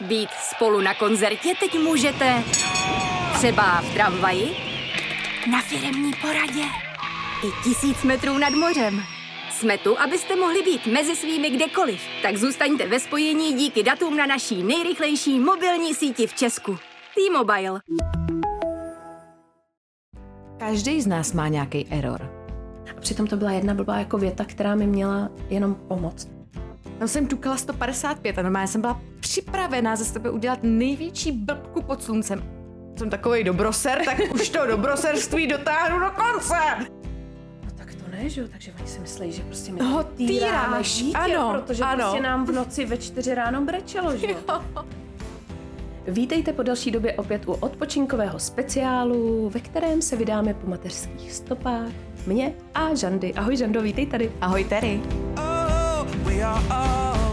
Být spolu na koncertě teď můžete třeba v tramvaji, na firemní poradě i tisíc metrů nad mořem. Jsme tu, abyste mohli být mezi svými kdekoliv. Tak zůstaňte ve spojení díky datům na naší nejrychlejší mobilní síti v Česku. T-Mobile. Každý z nás má nějaký error. A přitom to byla jedna blbá jako věta, která mi měla jenom pomoct. Tam jsem tukala 155 a normálně jsem byla připravená ze sebe udělat největší blbku pod sluncem. Jsem takový dobroser, tak už to dobroserství dotáhnu do konce. No tak to ne, že jo? Takže oni si myslí, že prostě my No, tady týráme dítě, ano, protože ano. prostě nám v noci ve čtyři ráno brečelo, že jo? Vítejte po delší době opět u odpočinkového speciálu, ve kterém se vydáme po mateřských stopách. Mě a Žandy. Ahoj Žando, vítej tady. Ahoj Terry. Oh, we are all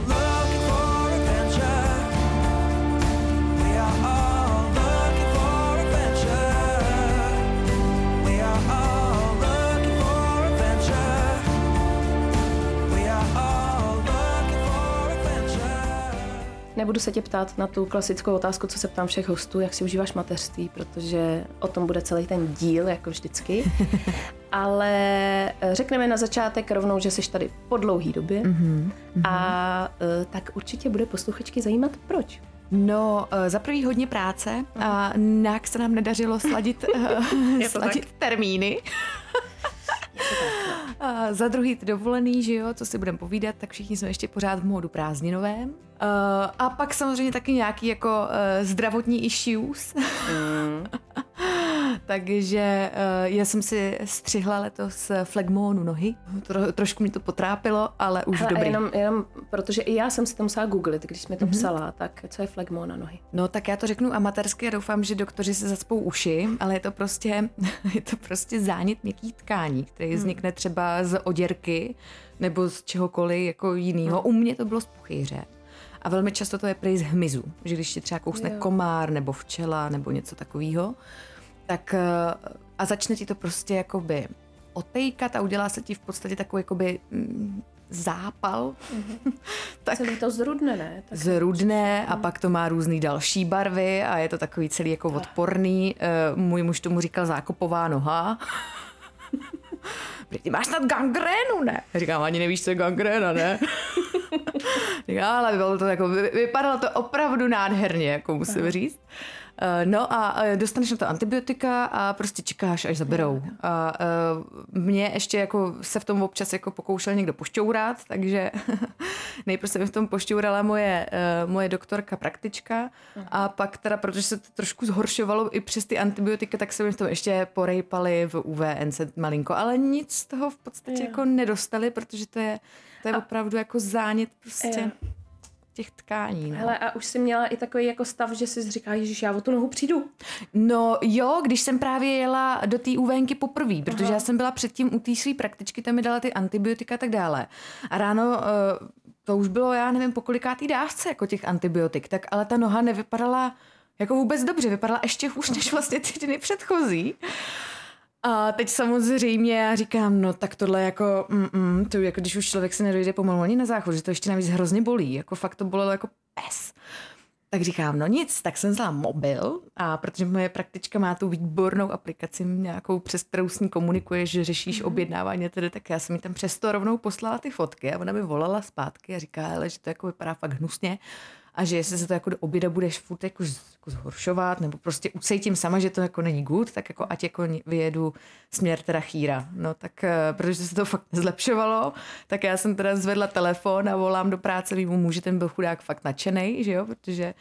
Nebudu se tě ptát na tu klasickou otázku, co se ptám všech hostů, jak si užíváš mateřství, protože o tom bude celý ten díl, jako vždycky. Ale eh, řekneme na začátek rovnou, že jsi tady po dlouhý době Mhm, a eh, tak určitě bude posluchačky zajímat, proč. No, eh, za prvý hodně práce a nějak se nám nedařilo sladit, sladit termíny. Za druhý ty dovolený, že jo, co si budeme povídat, tak všichni jsme ještě pořád v módu prázdninovém. Eh, A pak samozřejmě taky nějaký jako eh, zdravotní issues. Takže eh, já jsem si střihla letos flegmónu nohy. Tro, trošku mě to potrápilo, ale už Hele, dobrý. jenom, jenom, protože i já jsem si to musela googlit, když mi to psala, tak co je flegmon na nohy? No tak já to řeknu amatérsky a doufám, že doktoři se zaspou uši, ale je to prostě, je to prostě zánět měkkých tkání, který vznikne třeba z oděrky nebo z čehokoliv jako jiného. U mě to bylo z puchýře. A velmi často to je prý z hmyzu, že když ti třeba kousne Jo. komár nebo včela nebo něco takového, tak eh, a začne ti to prostě jakoby otejkat a udělá se ti v podstatě takový jakoby mm, zápal. tak Celý to zrudne, ne? Tak zrudné a pak to má různé další barvy a je to takový celý jako odporný. Eh, Můj muž tomu říkal zákopová noha. Ty máš snad gangrénu, ne? Říkám, ani nevíš, co je gangréna, ne? Říkám, ale bylo to jako, vy- vypadalo to opravdu nádherně, jako musím říct. Eh, No a eh, dostaneš na to antibiotika a prostě čekáš, až zaberou. A eh, mě ještě jako se v tom občas jako pokoušel někdo pošťourat, takže nejprve se mi v tom pošťourala moje, eh, moje doktorka praktička a pak teda, protože se to trošku zhoršovalo i přes ty antibiotika, tak se mi v tom ještě porejpali v UVNC malinko, ale nic z toho v podstatě Jo. jako nedostali, protože to je, to je A- opravdu jako zánět prostě Jo. Těch tkání. No. Hele, a už jsi měla i takový jako stav, že jsi říká, že já o tu nohu přijdu. No jo, když jsem právě jela do té UVNky poprvé, protože já jsem byla předtím u té své praktičky, tam mi dala ty antibiotika a tak dále. A ráno uh, to už bylo, já nevím, po kolikátý dávce jako těch antibiotik, tak ale ta noha nevypadala jako vůbec dobře, vypadala ještě hůř než vlastně ty dny předchozí. A teď samozřejmě já říkám, no tak tohle jako, mm, mm, to jako když už člověk se nedojde pomalu ani na záchod, že to ještě navíc hrozně bolí, jako fakt to bolelo jako pes. Tak říkám, no nic, tak jsem vzala mobil a protože moje praktička má tu výbornou aplikaci nějakou, přes kterou s ní komunikuješ, že řešíš mm-hmm. objednávání, tedy, tak já jsem jí tam přesto rovnou poslala ty fotky a ona mi volala zpátky a říká, ale že to jako vypadá fakt hnusně a že jestli se to jako do oběda budeš furt jako, jako zhoršovat, nebo prostě ucítím sama, že to jako není good, tak jako ať jako vyjedu směr teda chýra. No tak, eh, protože se to fakt nezlepšovalo, tak já jsem teda zvedla telefon a volám do práce mýmu muži, ten byl chudák fakt nadšený, že jo, protože eh,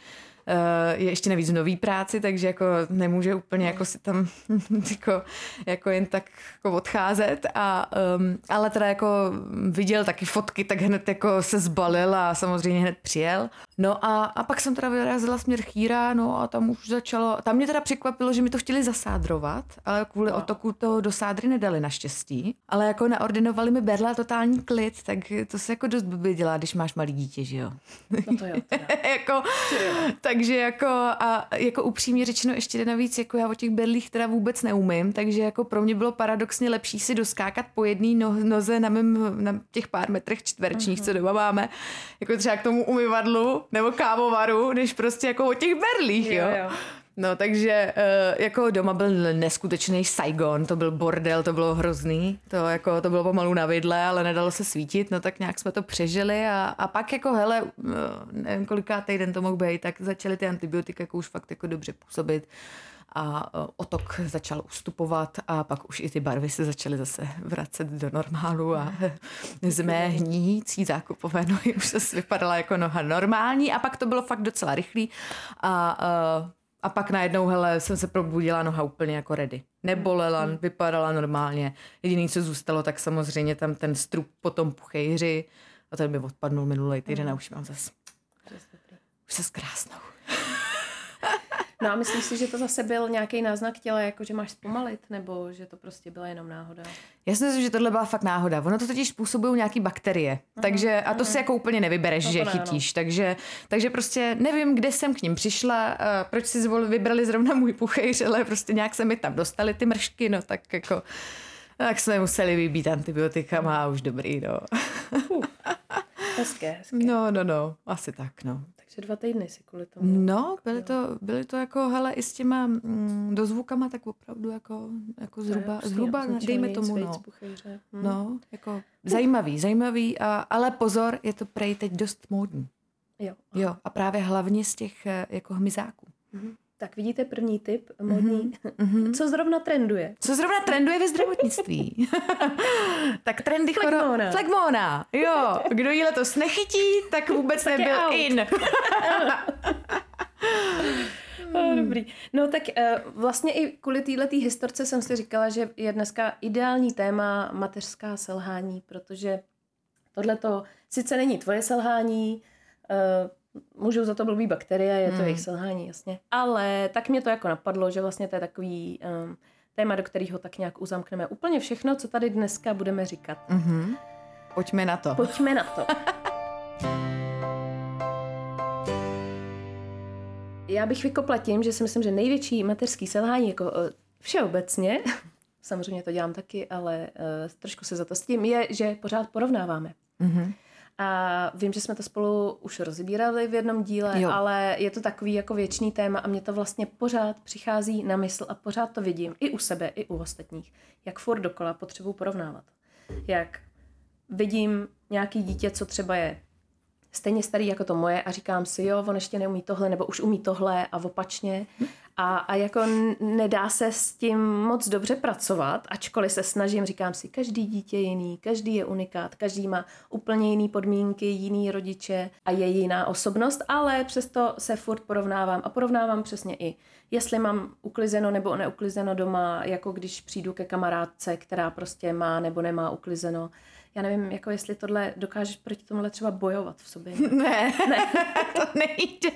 je ještě navíc v nový práci, takže jako nemůže úplně jako si tam jako, jako jen tak jako odcházet, a, um, ale teda jako viděl taky fotky, tak hned jako se zbalil a samozřejmě hned přijel. No a, a pak jsem teda vyrazila směr Chýra, no a tam už začalo, tam mě teda překvapilo, že mi to chtěli zasádrovat, ale kvůli otoku to do sádry nedali naštěstí, ale jako naordinovali mi berla totální klid, tak to se jako dost blbě dělá, když máš malý dítě, že jo? No to jo, teda. jako, tak takže jako, a jako upřímně řečeno ještě navíc, jako já o těch berlích teda vůbec neumím, takže jako pro mě bylo paradoxně lepší si doskákat po jedné no, noze na, mém, na těch pár metrech čtverečních, co doma máme, jako třeba k tomu umyvadlu nebo kávovaru, než prostě jako o těch berlích, jo. Jo, jo. No takže uh, jako doma byl neskutečný Saigon, to byl bordel, to bylo hrozný, to jako to bylo pomalu na vidle, ale nedalo se svítit, no tak nějak jsme to přežili a, a pak jako hele, uh, nevím koliká týden to mohl být, tak začaly ty antibiotika jako už fakt jako dobře působit a uh, otok začal ustupovat a pak už i ty barvy se začaly zase vracet do normálu a z mé hníjící zákupové nohy už se vypadala jako noha normální a pak to bylo fakt docela rychlý a uh, a pak najednou, hele, jsem se probudila noha úplně jako ready. Nebolela, vypadala normálně. Jediný, co zůstalo, tak samozřejmě tam ten strup po tom puchejři a ten mi odpadnul minulý týden a už mám zase, už se krásnou. No a myslíš si, že to zase byl nějaký náznak těla, jako že máš zpomalit, nebo že to prostě byla jenom náhoda? Já si myslím, že tohle byla fakt náhoda. Ono to totiž způsobují nějaký bakterie. Takže, a to si jako úplně nevybereš, No že ne, no. chytíš. Takže, takže prostě nevím, kde jsem k ním přišla, a proč si zvol, vybrali zrovna můj puchejř, ale prostě nějak se mi tam dostali ty mršky, no tak jako... Tak jsme museli vybít antibiotikama a už dobrý, no. Hezké, hezké. No, no, no, asi tak, no. Takže dva týdny si kvůli tomu. No, byly to, byly to jako, hele, i s těma mm, dozvukama, tak opravdu jako, jako To je zhruba, zhruba jsem dejme tomu, no. puchejře. Hm. No, jako zajímavý, zajímavý, a, ale pozor, je to prej teď dost módní. Jo. Jo, a právě hlavně z těch eh, jako hmyzáků. Tak vidíte první tip modní. Mhm. Co zrovna trenduje? Co zrovna trenduje ve zdravotnictví? tak trendy choro... Flegmona. Flegmona. Jo, kdo jí letos nechytí, tak vůbec Tak nebyl in. Oh, dobrý. No tak uh, vlastně i kvůli této historce jsem si říkala, že je dneska ideální téma mateřská selhání, protože tohle to sice není tvoje selhání, uh, můžou za to blbý bakterie, je to jejich selhání, jasně. Ale tak mě to jako napadlo, že vlastně to je takový um, téma, do kterého tak nějak uzamkneme úplně všechno, co tady dneska budeme říkat. Mhm. Pojďme na to. Pojďme na to. Já bych vykopla tím, že si myslím, že největší mateřský selhání jako eh, všeobecně, samozřejmě to dělám taky, ale uh, trošku se za to s tím, je, že pořád porovnáváme. Mhm. A vím, že jsme to spolu už rozbírali v jednom díle, Jo. ale je to takový jako věčný téma a mě to vlastně pořád přichází na mysl a pořád to vidím i u sebe, i u ostatních, jak furt dokola potřebuji porovnávat. Jak vidím nějaký dítě, co třeba je stejně starý jako to moje a říkám si, jo, on ještě neumí tohle, nebo už umí tohle a opačně. A, a jako nedá se s tím moc dobře pracovat, ačkoliv se snažím, říkám si, každý dítě je jiný, každý je unikát, každý má úplně jiný podmínky, jiný rodiče a je jiná osobnost, ale přesto se furt porovnávám a porovnávám přesně i, jestli mám uklizeno nebo neuklizeno doma, jako když přijdu ke kamarádce, která prostě má nebo nemá uklizeno. Já nevím, jako jestli tohle dokážeš proti tomuhle třeba bojovat v sobě. Ne, ne, to nejde.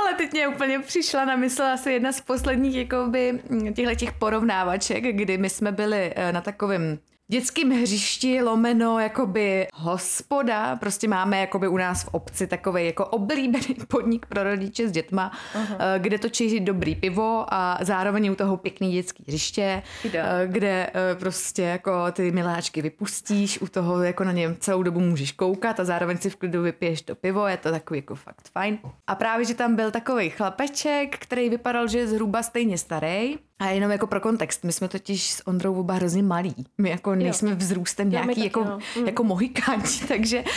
Ale teď mě úplně přišla na mysl asi jedna z posledních jakoby, těchto těch porovnávaček, kdy my jsme byli eh, na takovém dětském hřišti lomeno jakoby hospoda, prostě máme jakoby u nás v obci takový jako oblíbený podnik pro rodiče s dětma, uh-huh. kde točí dobrý pivo a zároveň u toho pěkný dětský hřiště, Ideál. eh, kde eh, prostě jako ty miláčky vypustíš, u toho jako na něm celou dobu můžeš koukat a zároveň si v klidu vypiješ to pivo, je to takový jako fakt fajn. A právě, že tam byl takový chlapeček, který vypadal, že je zhruba stejně starý. A jenom jako pro kontext, my jsme totiž s Ondrou oba hrozně malí. My jako nejsme vzrůstem my nějaký taky, jako, no. Mm. jako mohikanti, takže uh,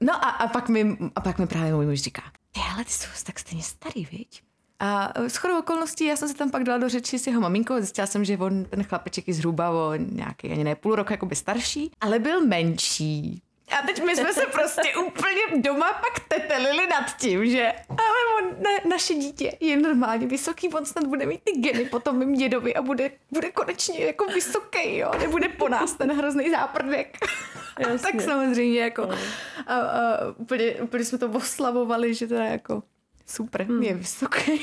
no a, a, pak mi, a pak mi právě můj muž říká, ty ale ty jsou tak stejně starý, viď? A s chodou okolností já jsem se tam pak dala do řeči s jeho maminkou a zjistila jsem, že on, ten chlapeček je zhruba o nějaký ani ne půl roku jakoby starší, ale byl menší. A teď my jsme se prostě úplně doma pak tetelili nad tím, že ale on, na, naše dítě je normálně vysoký, on snad bude mít ty geny po tom mým dědovi a bude, bude konečně jako vysoký, jo, nebude po nás ten hrozný záprdek. Jasně. tak samozřejmě jako a, a úplně, úplně jsme to oslavovali, že teda jako super, Hmm. je vysoký.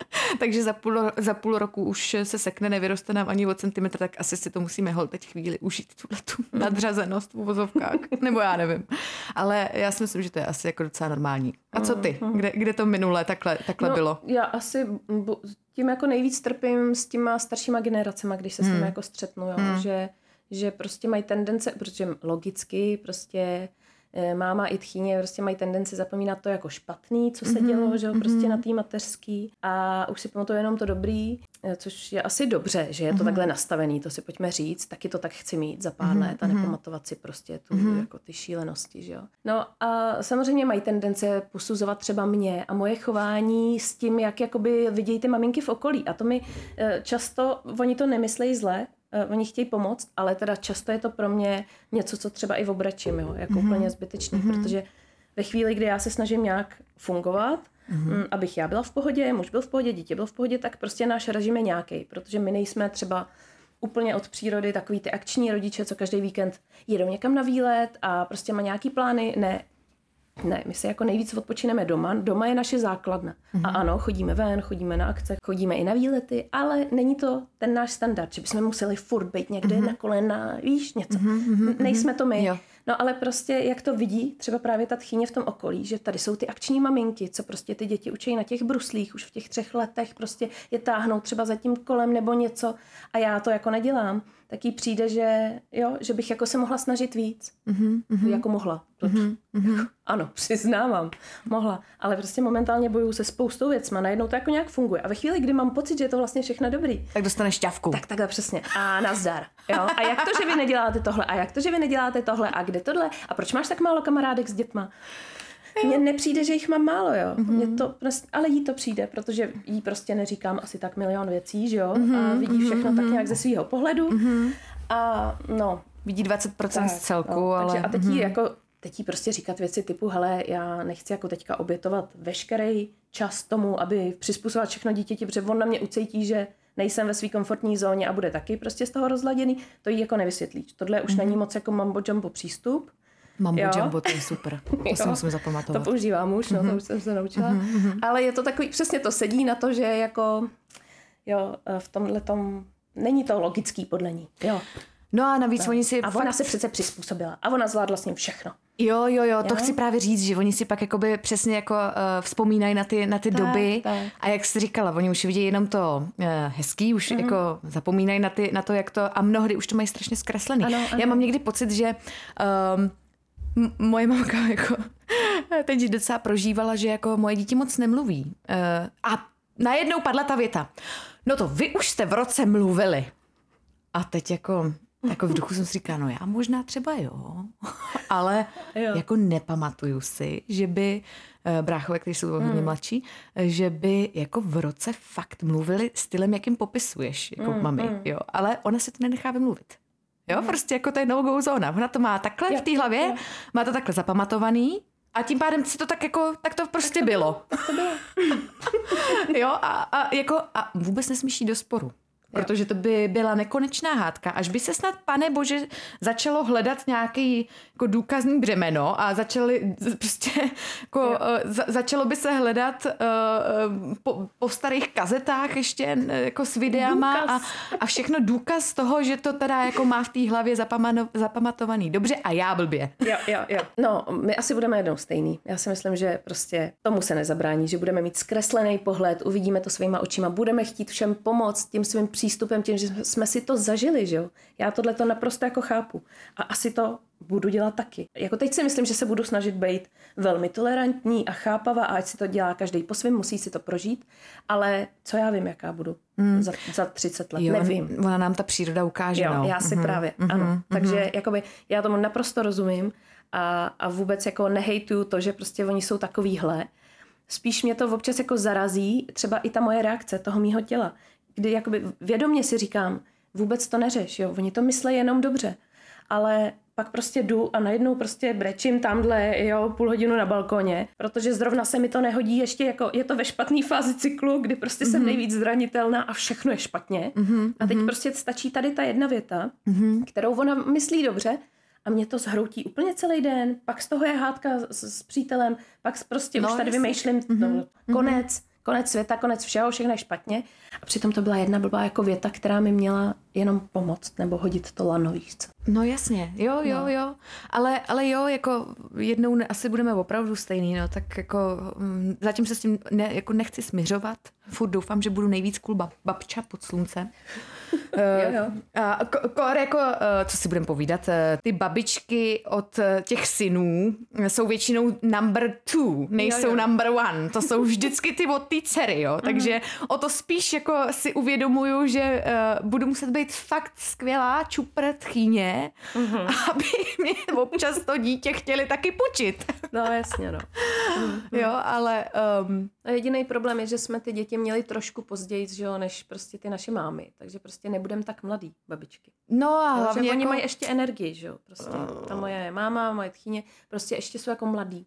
Takže za půl, za půl roku už se sekne, nevyroste nám ani o centimetr, tak asi si to musíme hol teď chvíli užít, tuhle tu nadřazenost v uvozovkách. Nebo já nevím. Ale já si myslím, že to je asi jako docela normální. A co ty? Kde, kde to minule takhle, takhle no, bylo? Já asi tím jako nejvíc trpím s těma staršíma generacema, když se s nimi jako střetnu, jo? Že, že prostě mají tendence, protože logicky prostě máma i tchýně prostě mají tendenci zapomínat to jako špatný, co se dělo, že jo, prostě na té mateřský. A už si pamatuju jenom to dobrý, eh, což je asi dobře, že je to takhle nastavený, to si pojďme říct, taky to tak chci mít za pár let a nepamatovat si prostě tu, jako ty šílenosti, že jo. No a samozřejmě mají tendence posuzovat třeba mě a moje chování s tím, jak jakoby vidějí ty maminky v okolí. A to mi eh, často, oni to nemyslejí zle, Eh, Oni chtějí pomoct, ale teda často je to pro mě něco, co třeba i obračím, jo, jako mm-hmm. úplně zbytečný, mm-hmm. protože ve chvíli, kdy já se snažím nějak fungovat, mm-hmm. abych já byla v pohodě, muž byl v pohodě, dítě byl v pohodě, tak prostě náš režim je nějaký, protože my nejsme třeba úplně od přírody takový ty akční rodiče, co každý víkend jedou někam na výlet a prostě má nějaký plány. Ne, ne, my se jako nejvíc odpočineme doma. Doma je naše základna. Mm-hmm. A ano, chodíme ven, chodíme na akce, chodíme i na výlety, ale není to ten náš standard, že bychom museli furt být někde mm-hmm. na kolena, víš, něco. Mm-hmm. Nejsme to my. Jo. No ale prostě, jak to vidí třeba právě ta tchýně v tom okolí, že tady jsou ty akční maminky, co prostě ty děti učí na těch bruslích už v těch třech letech, prostě je táhnou třeba za tím kolem nebo něco a já to jako nedělám, tak jí přijde, že jo, že bych jako se mohla snažit víc. Mm-hmm. Jako mohla. Mm-hmm. Ano, přiznávám, mohla. Ale prostě momentálně bojuju se spoustou věcma, najednou to jako nějak funguje. A ve chvíli, kdy mám pocit, že je to vlastně všechno dobrý, Tak dostaneš šťavku. tak takhle přesně. A nazdar. Jo? A jak to, že vy neděláte tohle? A jak to, že vy neděláte tohle? A kde tohle? A proč máš tak málo kamarádek s dětma? Mně nepřijde, že jich mám málo, jo. Mm-hmm. Mně to prostě, ale jí to přijde, protože jí prostě neříkám asi tak milion věcí, že jo. Mm-hmm, a vidí všechno mm-hmm. tak nějak ze svého pohledu. Mm-hmm. A no, Vidí 20% z celku, no, ale... Takže a teď jí jako teď jí prostě říkat věci typu, hele, já nechci jako teďka obětovat veškerý čas tomu, aby přizpůsobovat všechno dítěti, protože on na mě ucítí, že nejsem ve své komfortní zóně a bude taky prostě z toho rozladěný, to jí jako nevysvětlí. Tohle už není moc jako mambo jumbo přístup. Mambo Jo. jumbo, to je super. To si Jo. musím To zapamatovat. používá muž, no to už jsem se naučila. Ale je to takový, přesně to sedí na to, že jako, jo, v tomhle tom není to logický podle ní. Jo. No a navíc oni si A fakt... ona se přece přizpůsobila. A ona zvládla s ním všechno. Jo, jo, jo, to Jo? chci právě říct, že oni si pak jakoby přesně jako uh, vzpomínají na ty, na ty Tak, doby tak. a jak jsi říkala, oni už vidí jenom to uh, hezký, už Mhm. mm. jako zapomínají na, ty, na to, jak to a mnohdy už to mají strašně zkreslený. Ano, ano. Já mám někdy pocit, že um, m- moje mamka jako teď docela prožívala, že jako moje dítě moc nemluví. Uh, a najednou padla ta věta. No to vy už jste v roce mluvili. A teď jako, jako v duchu jsem si říkala, no já možná třeba jo, ale Jo. jako nepamatuju si, že by eh, bráchové, kteří jsou hodně Hmm. mladší, eh, že by jako v roce fakt mluvili stylem, jakým popisuješ, jako Hmm, mami, jo. Ale ona si to nenechá vymluvit. Jo, prostě jako to je no-go zóna. Ona to má takhle Jo, v té hlavě, jo. má to takhle zapamatovaný a tím pádem si to tak jako, tak to prostě bylo. To bylo. Jo, a, a, jako, a vůbec nesmíš jít do sporu. Protože to by byla nekonečná hádka, až by se snad, pane bože, začalo hledat nějaký jako důkazní břemeno a začali prostě jako, uh, za, začalo by se hledat uh, po, po starých kazetách ještě jako s videama a, a všechno důkaz toho, že to teda jako má v té hlavě zapamano, zapamatovaný. Dobře, a já blbě. Jo, jo, jo. No, my asi budeme jednou stejný. Já si myslím, že prostě tomu se nezabrání, že budeme mít zkreslený pohled, uvidíme to svýma očima, budeme chtít všem pomoct tím svým přístupem, tím, že jsme si to zažili, že jo. Já tohle to naprosto jako chápu. A asi to budu dělat taky. Jako teď si myslím, že se budu snažit být velmi tolerantní a chápavá a ať si to dělá každý po svém, musí si to prožít, ale co já vím, jaká budu mm. za, za 30 let, Jo, nevím. Ona nám ta příroda ukáže. Jo, no. já si Mhm, právě, mhm, ano. mhm. Takže jakoby já tomu naprosto rozumím a, a vůbec jako nehejtuju to, že prostě oni jsou takovýhle. Spíš mě to občas jako zarazí, třeba i ta moje reakce toho mýho těla, kdy jakoby vědomě si říkám, vůbec to neřeš, jo, oni to myslí jenom dobře, ale pak prostě jdu a najednou prostě brečím tamhle, jo, půl hodinu na balkoně, protože zrovna se mi to nehodí ještě jako, je to ve špatné fázi cyklu, kdy prostě jsem nejvíc zranitelná a všechno je špatně. A teď prostě stačí tady ta jedna věta, kterou ona myslí dobře a mě to zhroutí úplně celý den, pak z toho je hádka s, s přítelem, pak prostě No, už tady jasně. vymýšlím no, konec, konec světa, konec všeho, všechno je špatně. A přitom to byla jedna blbá jako věta, která mi měla jenom pomoct nebo hodit to lano, víš co. No jasně, jo, jo, no. jo. Ale, ale jo, jako jednou asi budeme opravdu stejný, no, tak jako mm, zatím se s tím ne, jako nechci smiřovat. Furt doufám, že budu nejvíc cool bab, babča pod sluncem. Jo, jo. A ko, ko, jako, eh, co si budeme povídat, eh, ty babičky od eh, těch synů jsou většinou number two, nejsou Jo, jo. number one. To jsou vždycky ty od té dcery, jo. Takže o to spíš jako si uvědomuju, že uh, budu muset být fakt skvělá čupr tchýně, aby mě občas to dítě chtěli taky pučit. No jasně, no. Jo, ale um, A jediný problém je, že jsme ty děti měli trošku později, že jo, než prostě ty naše mámy. Takže prostě nebudeme tak mladý, babičky. no a Jo, že hlavně oni jako, mají ještě energii, že jo, prostě. Ta moje máma, moje tchýně, prostě ještě jsou jako mladí.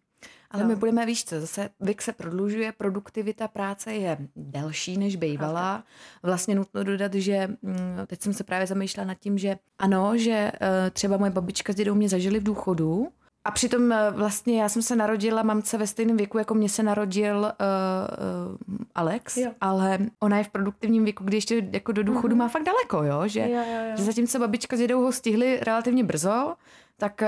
Ale Jo. my budeme, víš co, zase věk se prodlužuje, produktivita práce je delší než bývala. Vlastně nutno dodat, že mm, teď jsem se právě zamýšlela nad tím, že ano, že eh, třeba moje babička s dědou mě zažili v důchodu, a přitom eh, vlastně já jsem se narodila mamce ve stejném věku, jako mě se narodil uh, uh, Alex, Jo. ale ona je v produktivním věku, kdy ještě jako do důchodu má fakt daleko, jo? Že, Jo, jo, jo. že zatímco babička s dědou ho stihli relativně brzo, tak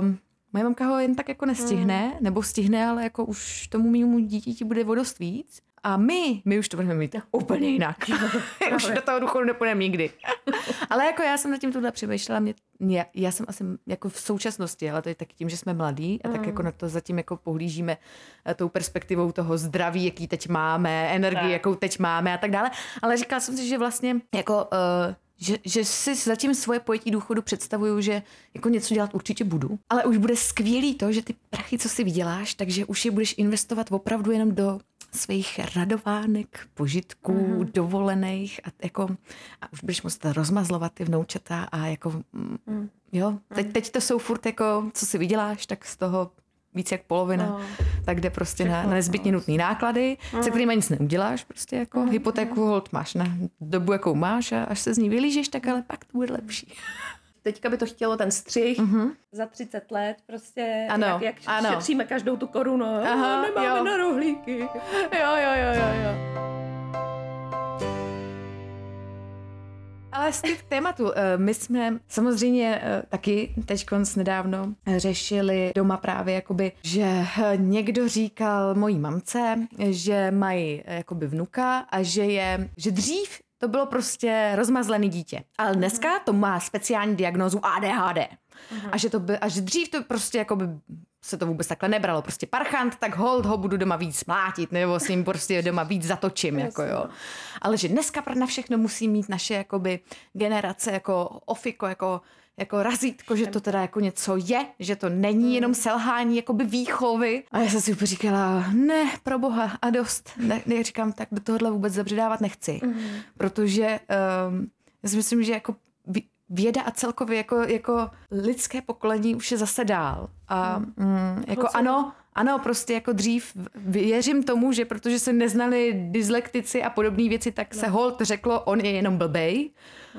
um, moje mamka ho jen tak jako nestihne, Hmm. nebo stihne, ale jako už tomu mému dítěti bude o dost víc. A my, my už to budeme mít úplně jinak. už do toho důchodu nepůjdeme nikdy. ale jako já jsem nad tím tohle přemýšlela, mě, mě, já jsem asi jako v současnosti, ale to je taky tím, že jsme mladí a tak jako na to zatím jako pohlížíme eh, tou perspektivou toho zdraví, jaký teď máme, energii, Tak. jakou teď máme a tak dále. Ale říkala jsem si, že vlastně jako uh, že, že si zatím svoje pojetí důchodu představuju, že jako něco dělat určitě budu, ale už bude skvělý to, že ty prachy, co si vyděláš, takže už je budeš investovat opravdu jenom do svých radovánek, požitků, mm-hmm. dovolených a jako a už budeš moct rozmazlovat ty vnoučata a jako mm. jo, teď, teď to jsou furt jako, co si vyděláš, tak z toho víc jak polovina, No. tak jde prostě na, na nezbytně nutné náklady, se kterými nic neuděláš, prostě jako hypotéku hold máš na dobu, jakou máš a až se z ní vylížeš, tak ale pak to bude lepší. Teďka by to chtělo ten střih mm-hmm. za 30 let, prostě Ano, jak, jak ano. šetříme každou tu korunu. Aha, nemáme jo. na rohlíky. Jo, jo, jo, jo, jo. Ale z těch tématů, eh, my jsme samozřejmě eh, taky teď nedávno řešili doma právě jakoby, že eh, někdo říkal mojí mamce, že mají eh, jakoby vnuka a že je, že dřív to bylo prostě rozmazlený dítě. Ale dneska to má speciální diagnózu ADHD. A že, to by, a že dřív to prostě jakoby se to vůbec takhle nebralo. Prostě parchant, tak hold ho budu doma víc mlátit, nebo s ním prostě doma víc zatočím, jako jo. Ale že dneska na všechno musí mít naše jakoby generace jako ofiko, jako jako razítko, že to teda jako něco je, že to není jenom selhání jakoby výchovy. A já jsem si úplně říkala, ne, pro boha a dost. Ne, ne říkám, tak do tohohle vůbec zabředávat nechci. Protože um, já si myslím, že jako vě- věda a celkově jako, jako lidské pokolení už je zase dál. A mm, jako ano, ano, prostě jako dřív věřím tomu, že protože se neznali dyslektici a podobné věci, tak se hold řeklo, on je jenom blbej,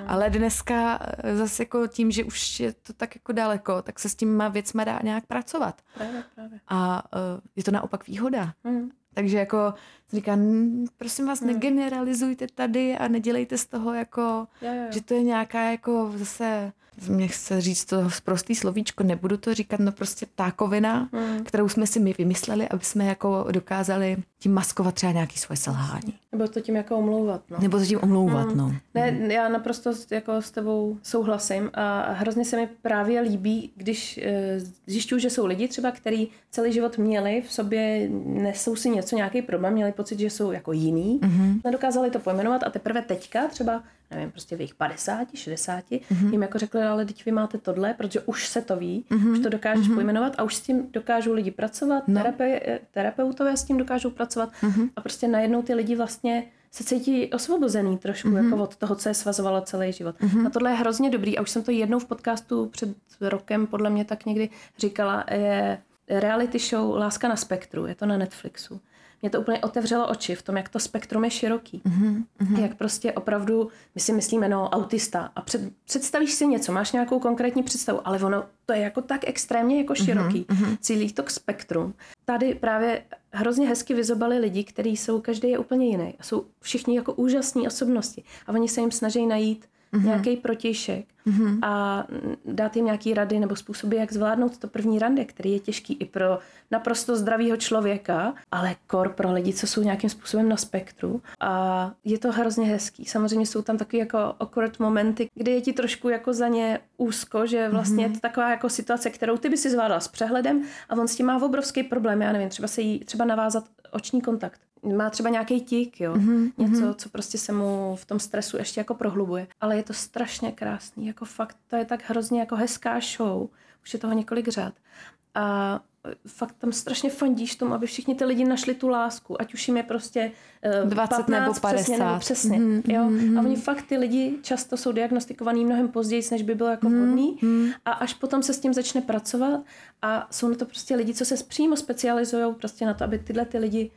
ale dneska eh, zase jako tím, že už je to tak jako daleko, tak se s těma věcma dá nějak pracovat. Právě, právě. A uh, je to naopak výhoda. Mm. Takže jako říká, "N- prosím vás, negeneralizujte tady a nedělejte z toho jako, jo, jo. že to je nějaká jako zase, mě chce říct to prostý slovíčko, nebudu to říkat, no prostě ptákovina, Mm. kterou jsme si my vymysleli, aby jsme jako dokázali tím maskovat třeba nějaký svoje selhání. Nebo to tím jako omlouvat, no. Nebo to tím omlouvat, no. Ne, já naprosto jako s tebou souhlasím a hrozně se mi právě líbí, když eh, zjišťuju, že jsou lidi třeba, kteří celý život měli v sobě, nesou si něco, nějaký problém, měli pocit, že jsou jako jiný, mm-hmm. nedokázali to pojmenovat a teprve teďka třeba, nevím, prostě v jejich 50, 60, mm-hmm. jim jako řekli, ale teď vy máte tohle, protože už se to ví, mm-hmm. už to dokážeš mm-hmm. pojmenovat a už s tím dokážou lidi pracovat, no. terape, terapeutové s tím dokážou pracovat mm-hmm. a prostě najednou ty lidi vlastně se cítí osvobozený trošku mm-hmm. jako od toho, co je svazovalo celý život. Mm-hmm. A tohle je hrozně dobrý a už jsem to jednou v podcastu před rokem podle mě tak někdy říkala, je reality show Láska na spektru, je to na Netflixu, mě to úplně otevřelo oči v tom, jak to spektrum je široký. Mm-hmm. Jak prostě opravdu, my si myslíme, no, autista a před, představíš si něco, máš nějakou konkrétní představu, ale ono to je jako tak extrémně jako široký, mm-hmm. cílí to k spektrum. Tady právě hrozně hezky vyzobali lidi, kteří jsou, každý je úplně jiný a jsou všichni jako úžasní osobnosti a oni se jim snaží najít mm-hmm. nějaký protějšek mm-hmm. a dát jim nějaký rady nebo způsoby, jak zvládnout to první rande, který je těžký i pro naprosto zdravého člověka, ale kor pro lidi, co jsou nějakým způsobem na spektru. A je to hrozně hezký. Samozřejmě jsou tam taky jako awkward momenty, kdy je ti trošku jako za ně úzko, že vlastně mm-hmm. je to taková jako situace, kterou ty by si zvládla s přehledem a on s tím má obrovský problém, já nevím, třeba se jí, třeba navázat oční kontakt má třeba nějaký tik, jo, mm-hmm. něco, co prostě se mu v tom stresu ještě jako prohlubuje. Ale je to strašně krásný, jako fakt, to je tak hrozně jako hezká show, už je toho několik řad. A fakt tam strašně fandíš tomu, aby všichni ty lidi našli tu lásku, ať už jim je prostě uh, 20 15, nebo 50. Přesně, nebo přesně mm-hmm, jo? A oni fakt ty lidi často jsou diagnostikovaný mnohem později, než by bylo jako mm-hmm. vhodný a až potom se s tím začne pracovat a jsou na to prostě lidi, co se přímo specializují prostě na to, aby tyhle ty lidi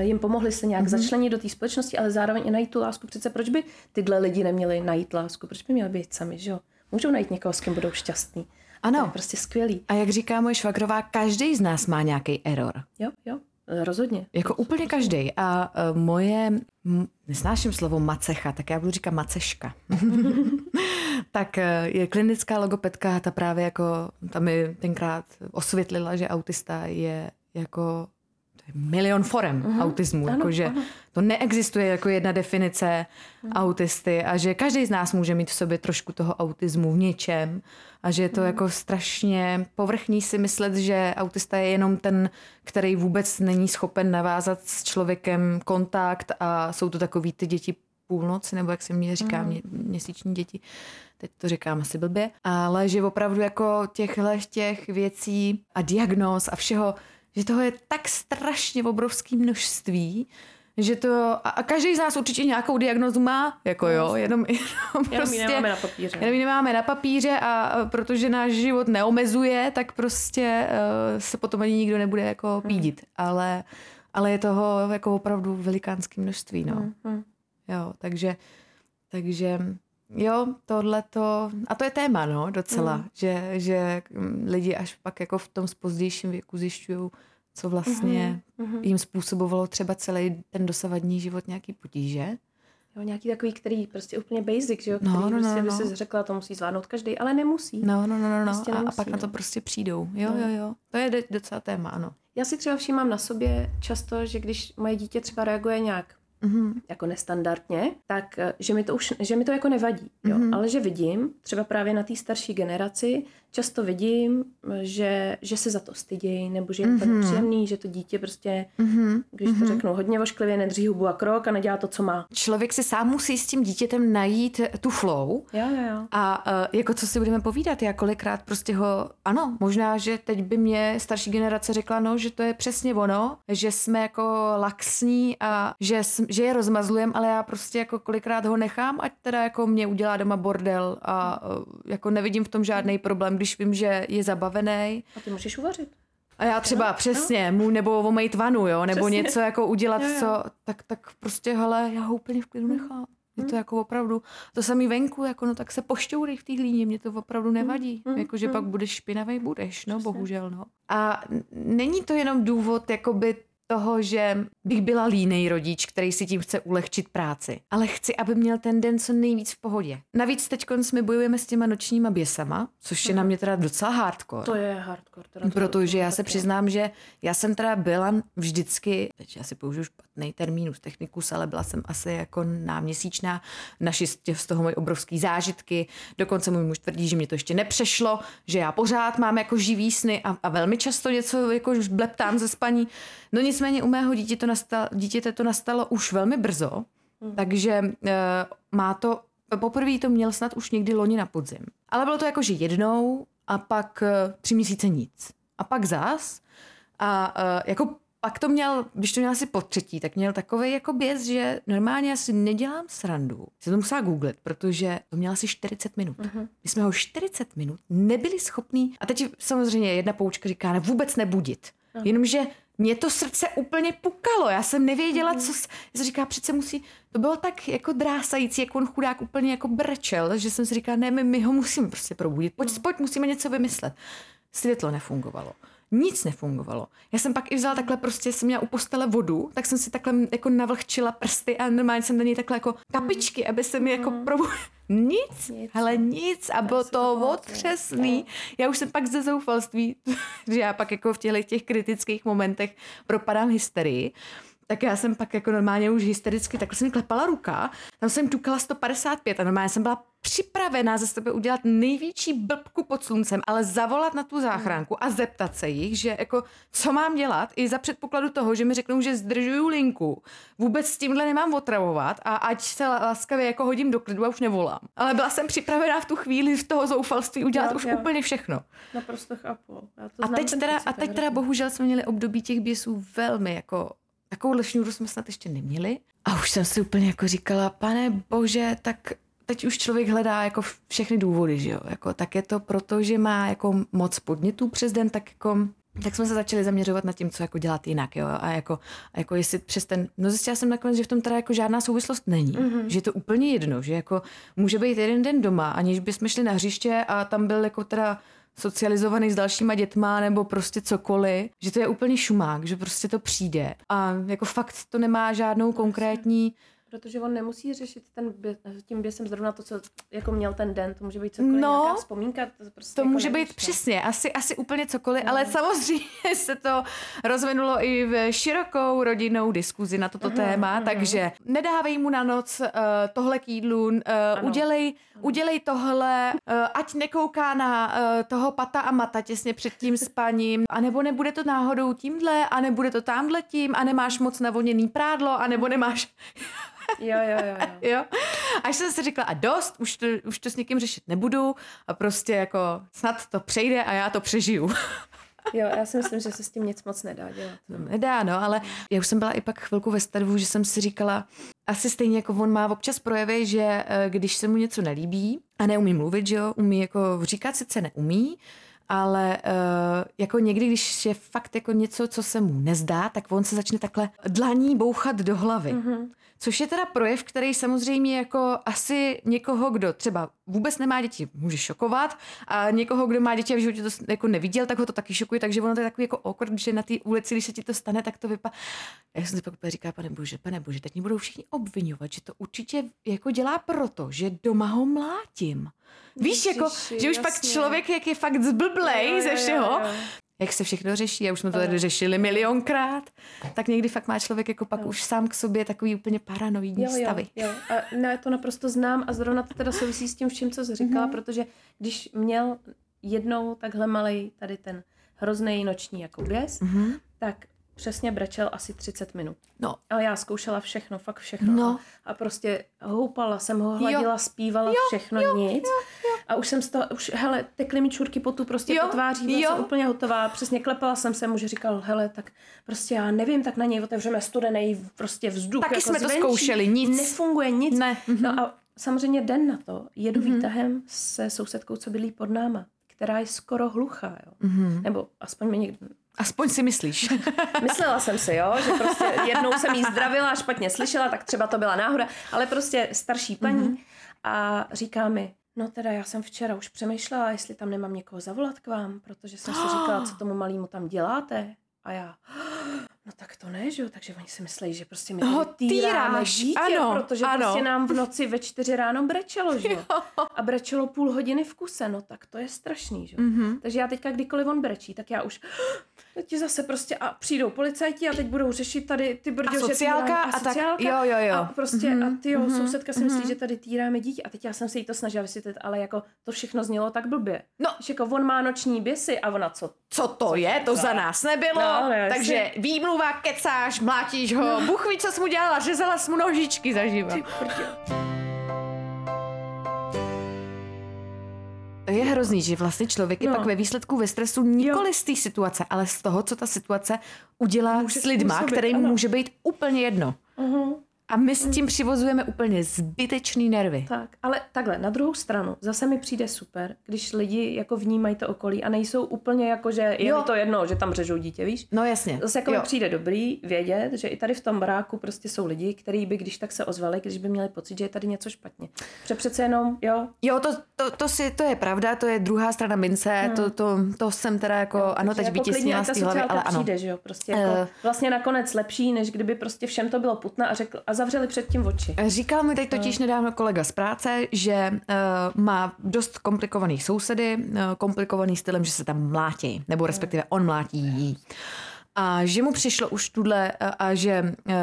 jim pomohli se nějak mm-hmm. začlenit do té společnosti, ale zároveň i najít tu lásku. Přece proč by tyhle lidi neměli najít lásku? Proč by měli být sami, že jo? Můžou najít někoho, s kým budou šťastní. Ano. To je prostě skvělý. A jak říká moje švagrová, každý z nás má nějaký error. Jo, jo. eh, Rozhodně. Jako úplně každý. A uh, moje, m- nesnáším slovo macecha, tak já budu říkat maceška. tak je klinická logopedka, ta právě jako, ta mi tenkrát osvětlila, že autista je jako milion forem uh-huh. autismu, Ano, jakože ano. to neexistuje jako jedna definice Mhm. autisty a že každý z nás může mít v sobě trošku toho autismu v něčem a že je to jako strašně povrchní si myslet, že autista je jenom ten, který vůbec není schopen navázat s člověkem kontakt a jsou to takový ty děti půlnoci, nebo jak se mě říká, Mhm. mě, měsíční děti, teď to říkám asi blbě, ale že opravdu jako těchhle těch věcí a diagnóz a všeho, že toho je tak strašně obrovské množství, že to, a, a každý z nás určitě nějakou diagnozu má, jako jo, jenom, jenom Jenom prostě, ji nemáme na papíře. Jenom ji nemáme na papíře a protože náš život neomezuje, tak prostě uh, se potom ani nikdo nebude jako pídit. Ale, ale je toho jako opravdu velikánské množství, no. Hmm. Jo, takže, takže jo, tohle to, a to je téma, no, docela, Mm. že, že mm, lidi až pak jako v tom pozdějším věku zjišťují, co vlastně Mhm. jim způsobovalo třeba celý ten dosavadní život nějaký potíže. Jo, nějaký takový, který prostě úplně basic, že jo? No, který no, no, prostě by no. si řekla, to musí zvládnout každý, ale nemusí. No, no, no, no, no. Prostě a, a nemusí, pak na to no. prostě přijdou. Jo, No. jo, jo. To je docela téma, ano. Já si třeba všímám na sobě často, že když moje dítě třeba reaguje nějak Mhm. jako nestandardně, tak eh, že mi to už, že mi to jako nevadí, jo. Mhm. Ale že vidím, třeba právě na té starší generaci, často vidím, že, že se za to stydějí, nebo že je to Mhm. nepříjemný, že to dítě prostě, Mhm. když to řeknu hodně vošklivě, nedrží hubu a krok a nedělá to, co má. Člověk si sám musí s tím dítětem najít tu flow, Jo, jo, jo. A uh, jako co si budeme povídat, já kolikrát prostě ho, ano, možná, že teď by mě starší generace řekla, no, že to je přesně ono, že jsme jako laxní a že, že je rozmazlujem, ale já prostě jako kolikrát ho nechám, ať teda jako mě udělá doma bordel a uh, jako nevidím v tom žádný problém, když vím, že je zabavený. A ty můžeš uvařit. A já třeba přesně, mu nebo omejit vanu, jo, nebo Přesně. něco jako udělat, Jo, jo. co, tak, tak prostě, hele, já ho úplně v klidu nechám. Je to jako opravdu, to samý venku, jako no tak se pošťourej v té hlíně, mě to opravdu nevadí. mm, Jako, že mm. pak budeš špinavý, budeš, no Přesně. bohužel, no. A není to jenom důvod, jakoby toho, že bych byla línej rodič, který si tím chce ulehčit práci. Ale chci, aby měl ten den co nejvíc v pohodě. Navíc teď my bojujeme s těma nočníma běsama, což je na mě teda docela hardcore. To je hardcore. Teda to- Protože já se přiznám, že já jsem teda byla vždycky, teď asi použiju špatný termínus technikus, ale byla jsem asi jako náměsíčná, naši z toho mají obrovský zážitky, dokonce můj muž tvrdí, že mě to ještě nepřešlo, že já pořád mám jako živý sny a, a velmi často něco jako už bleptám ze spaní. No nicméně u mého dítě to nastalo, dítěte to nastalo už velmi brzo, takže uh, má to, poprvé to měl snad už někdy loni na podzim. Ale bylo to jako, že jednou a pak uh, tři měsíce nic. A pak zás. A uh, jako pak to měl, když to měl asi po třetí, tak měl takový jako běs, že normálně asi nedělám srandu. Jsem to musela googlit, protože to měl asi 40 minut. Uh-huh. My jsme ho 40 minut nebyli schopní, a teď samozřejmě jedna poučka říká, ne, vůbec nebudit. Jenomže mě to srdce úplně pukalo. Já jsem nevěděla, co s... Já jsem říkala, přece musí... To bylo tak jako drásající, jak on chudák úplně jako brečel, že jsem si říkala, ne, my, my ho musíme prostě probudit. Pojď, pojď, musíme něco vymyslet. Světlo nefungovalo. Nic nefungovalo. Já jsem pak i vzala takhle prostě, jsem měla u postele vodu, tak jsem si takhle jako navlhčila prsty a normálně jsem na něj takhle jako kapičky, aby se mi jako probu... Nic, Nic. ale nic a bylo to otřesný. Já už jsem pak ze zoufalství, že já pak jako v těchto těch kritických momentech propadám hysterii, tak já jsem pak jako normálně už hystericky, takhle jsem mi klepala ruka, tam jsem tukala 155 a normálně jsem byla připravená ze sebe udělat největší blbku pod sluncem, ale zavolat na tu záchranku a zeptat se jich, že jako co mám dělat i za předpokladu toho, že mi řeknou, že zdržuju linku. Vůbec s tímhle nemám otravovat a ať se laskavě jako hodím do klidu a už nevolám. Ale byla jsem připravená v tu chvíli v toho zoufalství udělat Jo, už jo. úplně všechno. Naprosto chápu. Já to A teď teda, a teď teda bohužel jsme měli období těch běsů velmi jako takovou šňůru jsme snad ještě neměli. A už jsem si úplně jako říkala, pane bože, tak teď už člověk hledá jako všechny důvody, že jo. Jako, tak je to proto, že má jako moc podnětů přes den, tak jako tak jsme se začali zaměřovat na tím, co jako dělat jinak, jo, a jako, a jako jestli přes ten, no zjistila jsem nakonec, že v tom teda jako žádná souvislost není, mm-hmm. že je to úplně jedno, že jako může být jeden den doma, aniž bychom šli na hřiště a tam byl jako teda socializovaný s dalšíma dětma nebo prostě cokoliv, že to je úplně šumák, že prostě to přijde. A jako fakt to nemá žádnou konkrétní, Protože on nemusí řešit ten bě, tím běsem zrovna to, co jako měl ten den. To může být cokoliv, No, nějaká vzpomínka. To, prostě to jako může nevíš, být no. přesně, asi, asi úplně cokoliv, ale samozřejmě se to rozvinulo i v širokou rodinnou diskuzi na toto téma, takže nedávej mu na noc uh, tohle k jídlu, uh, udělej, udělej tohle, uh, ať nekouká na uh, toho pata a mata těsně před tím spaním, anebo nebude to náhodou tímhle, a nebude to tamhle tím, a nemáš moc navoněný prádlo, anebo nemáš Jo, jo, jo. jo. Jo. Až jsem si řekla, a dost, už to, už to s někým řešit nebudu a prostě jako snad to přejde a já to přežiju. jo, já si myslím, že se s tím nic moc nedá dělat. To nedá, no, ale já už jsem byla i pak chvilku ve stavu, že jsem si říkala, asi stejně jako on má občas projevy, že eh, když se mu něco nelíbí a neumí mluvit, že jo, umí jako říkat sice neumí, ale uh, jako někdy, když je fakt jako něco, co se mu nezdá, tak on se začne takhle dlaní bouchat do hlavy. Mm-hmm. Což je teda projev, který samozřejmě jako asi někoho, kdo třeba vůbec nemá děti, může šokovat a někoho, kdo má děti a v životě to jako neviděl, tak ho to taky šokuje, takže ono to je takový jako awkward, že na té ulici, když se ti to stane, tak to vypadá. Já jsem si pak říkala, pane bože, pane bože, teď mě budou všichni obvinovat, že to určitě jako dělá proto, že doma ho mlátím. Víš, jako, Ježiši, že už pak jasně. člověk, jak je fakt zblblej Jo, jo, ze jo, všeho, jo. Jak se všechno řeší, a už jsme to tady řešili milionkrát, tak někdy fakt má člověk jako pak už sám k sobě takový úplně paranoidní Jo, jo, stavy. jo. A ne, to naprosto znám a zrovna to teda souvisí s tím vším, co jsi říkala, mm-hmm. protože když měl jednou takhle malej tady ten hrozný noční jako běs, mm-hmm. tak přesně brečel asi 30 minut. No, A já zkoušela všechno, fakt všechno. No. A, a prostě houpala jsem ho, hladila, jo. zpívala, jo, všechno, jo, nic. Jo, jo. A už jsem z toho, už, hele, tekly mi čurky potu prostě Jo, po tváří, byla jo. jsem úplně hotová. Přesně klepala jsem se mu, že říkal, hele, tak prostě já nevím, tak na něj otevřeme studený prostě vzduch. Taky jako jsme to zvenčí. zkoušeli, nic. Nefunguje nic. Ne, mhm. No a samozřejmě den na to jedu výtahem se sousedkou, co bydlí pod náma, která je skoro hluchá, jo. Mhm. Nebo aspoň mi někdo, aspoň si myslíš. Myslela jsem si, jo, že prostě jednou jsem jí zdravila a špatně slyšela, tak třeba to byla náhoda, ale prostě starší paní Mhm. mm-hmm. a říká mi, no teda já jsem včera už přemýšlela, jestli tam nemám někoho zavolat k vám, protože jsem si říkala, co tomu malýmu tam děláte. A já, no tak to ne, že jo, takže oni si myslí, že prostě my Ho tady týráme dítě, ano, protože ano. prostě nám v noci ve čtyři ráno brečelo, že jo. A brečelo půl hodiny v kuse, no tak to je strašný, že jo. Mhm. Mm-hmm. Takže já teďka kdykoliv on brečí, tak já už ti zase prostě a přijdou policajti a teď budou řešit tady ty brďo, A že sociálka týrám- a tak, jo, jo, jo. A prostě Mhm, a ty jo, mhm, sousedka si myslí, že tady týráme dítě a teď já jsem se jí to snažila vysvětlit, ale jako to všechno znělo tak blbě. No. Že jako on má noční běsy a ona co? Co to je, to za nás nebylo, No, no, jasně. takže výmluva, kecáš, mlátíš ho, Bůh ví, co jsi mu dělala, řezala jsi mu nožičky zaživa. Ty brďo. Je hrozný, že vlastně člověk je No. pak ve výsledku ve stresu nikoli z té situace, ale z toho, co ta situace udělá Může s lidma, způsobit, kterým ano. může být úplně jedno. Uh-huh. A my s tím přivozujeme úplně zbytečný nervy. Tak, ale takhle, na druhou stranu, zase mi přijde super, když lidi jako vnímají to okolí a nejsou úplně jako, že je Jo. mi to jedno, že tam řežou dítě, víš? No jasně. Zase jako mi Jo. přijde dobrý vědět, že i tady v tom baráku prostě jsou lidi, kteří by když tak se ozvali, když by měli pocit, že je tady něco špatně. Protože přece jenom, jo, Jo, to, to, to, si, to je pravda, to je druhá strana mince, to, to, to jsem teda jako, ano, Hmm. takže teď jako vytěsnila z té hlavy, ale ano. přijde, že jo, prostě jako Eh. vlastně nakonec lepší, než kdyby prostě všem to bylo putna a, řekl, a zavřeli před tím oči. Říkal mi teď totiž nedávno kolega z práce, že uh, má dost komplikovaný sousedy, uh, komplikovaný stylem, že se tam mlátí, nebo respektive on mlátí jí. A že mu přišlo už tuhle a, a že, uh,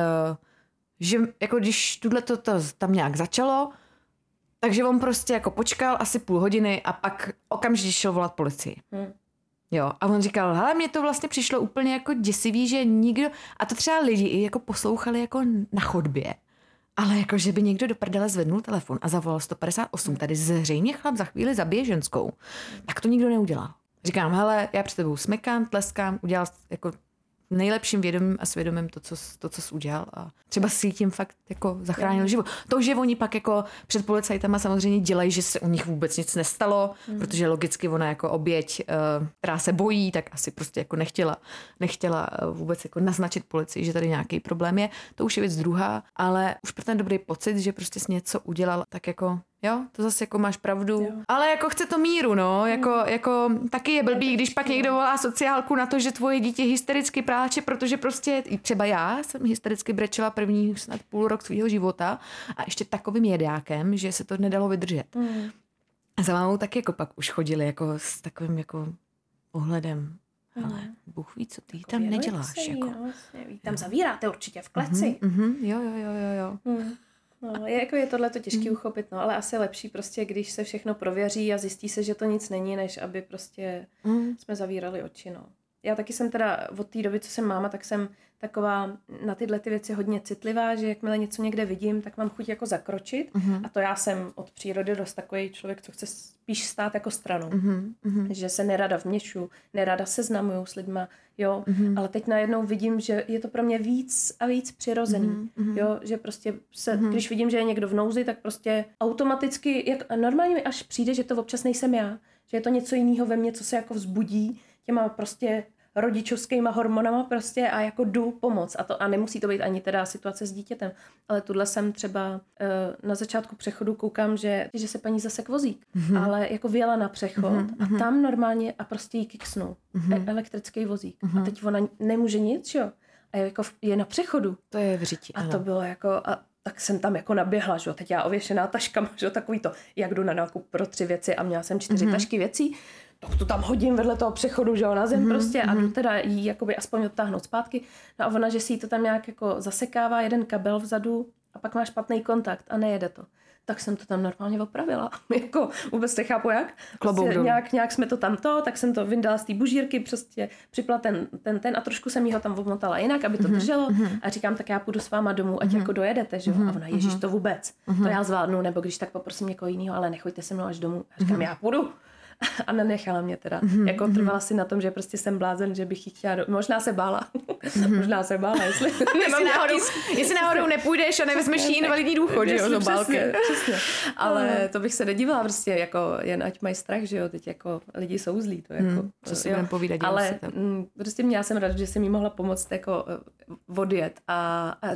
že jako když tuhle to, to tam nějak začalo, takže on prostě jako počkal asi půl hodiny a pak okamžitě šel volat policii. Hmm. Jo, a on říkal, hele, mně to vlastně přišlo úplně jako děsivý, že nikdo, a to třeba lidi i jako poslouchali jako na chodbě, ale jako, že by někdo do prdele zvednul telefon a zavolal 158, tady zřejmě chlap za chvíli zabije ženskou, tak to nikdo neudělal. Říkám, hele, já před tebou smekám, tleskám, udělal jako nejlepším vědomím a svědomím to, co, to, co jsi udělal a třeba si tím fakt jako zachránil život. To, že oni pak jako před policajtama samozřejmě dělají, že se u nich vůbec nic nestalo, mm. protože logicky ona jako oběť, eh, která se bojí, tak asi prostě jako nechtěla, nechtěla eh, vůbec jako naznačit policii, že tady nějaký problém je. To už je věc druhá, ale už pro ten dobrý pocit, že prostě jsi něco udělal, tak jako Jo, to zase jako máš pravdu. Jo. Ale jako chce to míru, no. Jako, jako taky je blbý, když pak někdo volá sociálku na to, že tvoje dítě hystericky pláče, protože prostě třeba já jsem hystericky brečela první snad půl rok svého života a ještě takovým jedákem, že se to nedalo vydržet. Mm. A za mámou taky jako pak už chodili jako s takovým jako ohledem. Mm. Ale Bůh ví, co ty tam Věnujete neděláš. se Jako. no, vlastně, tam zavíráte určitě v kleci. Mhm, jo, jo, jo, jo, jo. Mm. No, je, jako je tohle to těžký uchopit, no, ale asi lepší prostě, když se všechno prověří a zjistí se, že to nic není, než aby prostě Mm. jsme zavírali oči, no. Já taky jsem teda od té doby, co jsem máma, tak jsem taková na tyhle ty věci hodně citlivá, že jakmile něco někde vidím, tak mám chuť jako zakročit. Mhm. A to já jsem od přírody dost takový člověk, co chce spíš stát jako stranou. Mhm, mhm. Že se nerada vměšu, nerada seznamuju s lidma, jo. Mhm. Ale teď najednou vidím, že je to pro mě víc a víc přirozený, mhm. jo. Že prostě se, když vidím, že je někdo v nouzi, tak prostě automaticky, jak normálně mi až přijde, že to občas nejsem já, že je to něco jiného ve mně, co se jako vzbudí těma prostě rodičovskýma hormonama prostě a jako jdu pomoc. A, to, a nemusí to být ani teda situace s dítětem. Ale tuhle jsem třeba uh, na začátku přechodu koukám, že, že se paní zase vozík, mm-hmm. ale jako vyjela na přechod mm-hmm. a tam normálně a prostě jí kiksnul mm-hmm. elektrický vozík. Mm-hmm. A teď ona nemůže nic, jo? A je, jako v, je na přechodu. To je v A ano. to bylo jako, a tak jsem tam jako naběhla, že jo, teď já ověšená taškama, že jo, takový to, jak jdu na nákup pro tři věci a měla jsem čtyři mm-hmm. tašky věcí, tak to tam hodím vedle toho přechodu, že jo, na zem mm-hmm. prostě a jdu teda jí jakoby aspoň odtáhnout zpátky. No a ona, že si to tam nějak jako zasekává, jeden kabel vzadu a pak má špatný kontakt a nejede to. Tak jsem to tam normálně opravila. jako vůbec nechápu jak. Klobouk Prostě nějak, nějak jsme to tamto, tak jsem to vyndala z té bužírky, prostě připla ten, ten, ten a trošku jsem jí ho tam obmotala jinak, aby to Mhm, drželo. A říkám, tak já půjdu s váma domů, ať jako dojedete, že jo. A ona, ježíš, to vůbec. Mhm. To já zvládnu, nebo když tak poprosím někoho jiného, ale nechoďte se mnou až domů. A říkám, já půjdu. A nenechala mě teda. Mhm, Jako trvala si na tom, že prostě jsem blázen, že bych jí chtěla... Do... Možná se bála. Možná se bála, jestli Mhm. Jestli náhodou, jestli náhodou nepůjdeš a nevezmeš jí invalidní důchod, že jo, Přesně, obálky. Přesně, přesně. Ale to bych se nedívala prostě, jako jen ať mají strach, že jo, teď jako lidi jsou zlí, to jako, Hmm, co si budeme povídat, Ale mm, prostě měla jsem rád, že jsem jí mohla pomoct jako eh, odjet a, a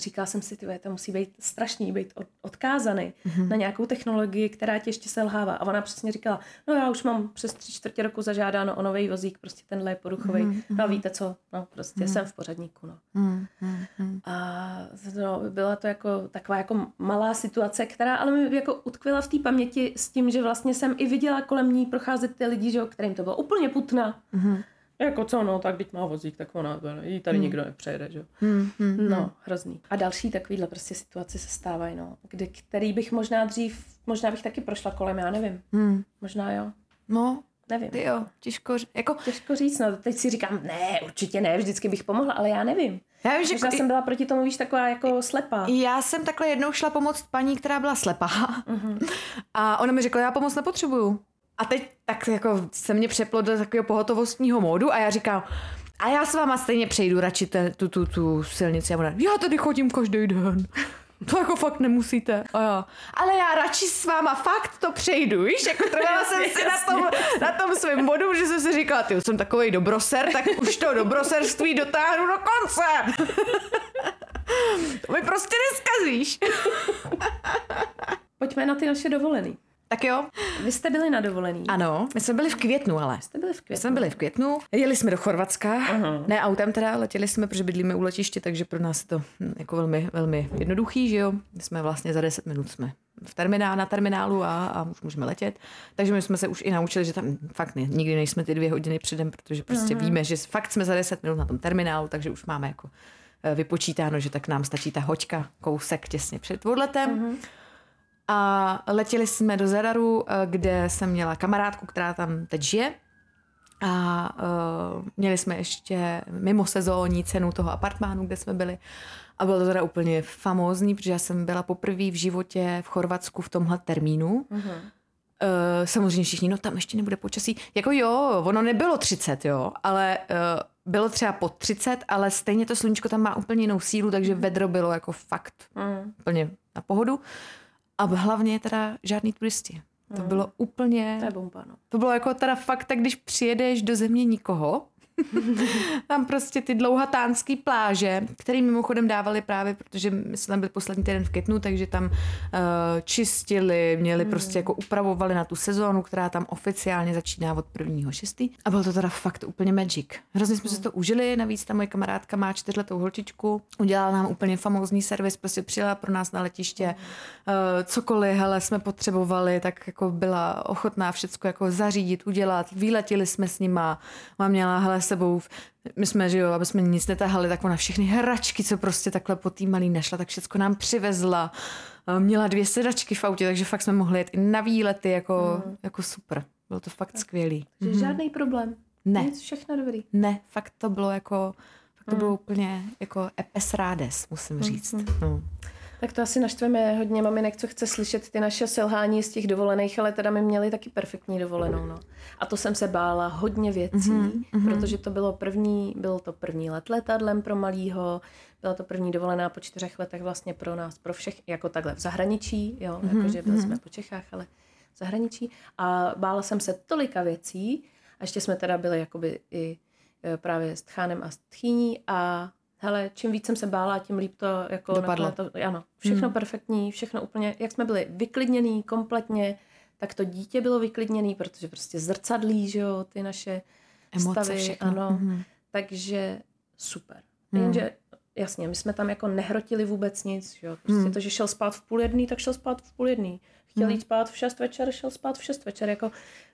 říkala jsem si, tyhle, to musí být strašný, být od, odkázaný Mhm. na nějakou technologii, která ti ještě selhává. A ona přesně říkala, no já už mám přes tři čtvrtě roku zažádáno o nový vozík, prostě tenhle je poruchový. Mhm, No a víte co, no prostě jsem v pořadníku, no. Hmm, hmm, hmm. A no, byla to jako taková jako malá situace, která ale mi jako utkvěla v té paměti s tím, že vlastně jsem i viděla kolem ní procházet ty lidi, že, kterým to bylo úplně putna. Mhm. Jako co, no, tak teď má vozík, tak ona, jí tady nikdo nepřejede, že jo. Hmm, hmm, No, hrozný. A další takovýhle prostě situace se stávají, no, kdy, který bych možná dřív, možná bych taky prošla kolem, já nevím. hmm. Možná jo, No, nevím. ty jo, těžko, jako, Těžko říct, no, teď si říkám, ne, určitě ne, vždycky bych pomohla, ale já nevím. já vím, že Možná jsem byla proti tomu, víš, taková jako slepá. já jsem takhle jednou šla pomoct paní, která byla slepá Mhm. a ona mi řekla, já pomoc nepotřebuju. A teď tak jako se mě přeplo do takového pohotovostního módu a já říkám, A já s váma stejně přejdu radši te, tu, tu, tu silnici a ona, já tady chodím každý den. To jako fakt nemusíte. A já, ale já radši s váma fakt to přejdu, víš? Jako trvala jsem si na tom, na tom svém bodu, že jsem si říkala, ty jsem takový dobroser, tak už to dobroserství dotáhnu do konce. to mi prostě neskazíš. Pojďme na ty naše dovolený. Tak jo. Vy jste byli na dovolený. Ano, my jsme byli v květnu, ale. Jste byli v My květnu. jsme byli v květnu, jeli jsme do Chorvatska, Aha. ne autem teda, letěli jsme, protože bydlíme u letiště, takže pro nás je to hm, jako velmi, velmi jednoduchý, že jo. My jsme vlastně za 10 minut jsme v terminál, na terminálu a, a už můžeme letět. Takže my jsme se už i naučili, že tam fakt ne, nikdy nejsme ty dvě hodiny předem, protože prostě víme, že fakt jsme za 10 minut na tom terminálu, takže už máme jako eh, vypočítáno, že tak nám stačí ta hoďka, kousek těsně před odletem. A letěli jsme do Zadaru, eh, kde jsem měla kamarádku, která tam teď žije. A uh, měli jsme ještě mimo sezónní cenu toho apartmánu, kde jsme byli. A bylo to teda úplně famózní, protože já jsem byla poprvé v životě v Chorvatsku v tomhle termínu. Uh, samozřejmě všichni, no tam ještě nebude počasí. Jako jo, ono nebylo 30, jo, ale uh, bylo třeba pod 30, ale stejně to sluníčko tam má úplně jinou sílu, takže vedro bylo jako fakt Mm. úplně na pohodu. A hlavně teda žádný turisti. To bylo úplně, To je bomba, no. to bylo jako teda fakt, tak když přijedeš do země nikoho, tam prostě ty dlouhatánský pláže, které mimochodem dávali právě, protože my jsme tam byli poslední týden v Květnu, takže tam uh, čistili, měli prostě jako upravovali na tu sezónu, která tam oficiálně začíná od 1.6. A bylo to teda fakt úplně magic. Hrozně jsme si to užili, navíc ta moje kamarádka má čtyřletou holčičku, udělala nám úplně famózní servis, prostě přijela pro nás na letiště, uh, cokoliv, hele, jsme potřebovali, tak jako byla ochotná všecko jako zařídit, udělat, vyletěli jsme s nima, mám měla hele sebou, my jsme, že jo, aby jsme nic netahali, tak ona všechny hračky, co prostě takhle po tý malý našla, tak všecko nám přivezla. Eh, Měla dvě sedačky v autě, takže fakt jsme mohli jet i na výlety, jako, jako super. Bylo to fakt skvělý. Takže žádný problém. Ne. Nic, všechno dobrý. Ne, fakt to bylo jako, fakt to bylo úplně jako epes rádes, musím říct. No. Tak to asi naštveme hodně maminek, co chce slyšet ty naše selhání z těch dovolených, ale teda my měli taky perfektní dovolenou, no. A to jsem se bála hodně věcí, mm-hmm. protože to bylo první, bylo to první let letadlem pro malýho, byla to první dovolená po čtyřech letech vlastně pro nás, pro všech, jako takhle v zahraničí, jo, mm-hmm. jakože byli jsme po Čechách, ale v zahraničí. A bála jsem se tolika věcí, a ještě jsme teda byli jakoby i e, právě s Tchánem a s Tchýní a hele, čím víc jsem se bála, tím líp to jako Dopadlo. to, ano, všechno hmm. perfektní, všechno úplně, jak jsme byli vyklidněný kompletně, tak to dítě bylo vyklidněný, protože prostě zrcadlí, že jo, ty naše Emoce, stavy, všechno. ano, Mhm. takže super. Jenže jasně, my jsme tam jako nehrotili vůbec nic, že jo, prostě Hmm. to, že šel spát v půl jedný, tak šel spát v půl jedný. Chtěl jít spát v šest večer, šel spát v šest večer, jako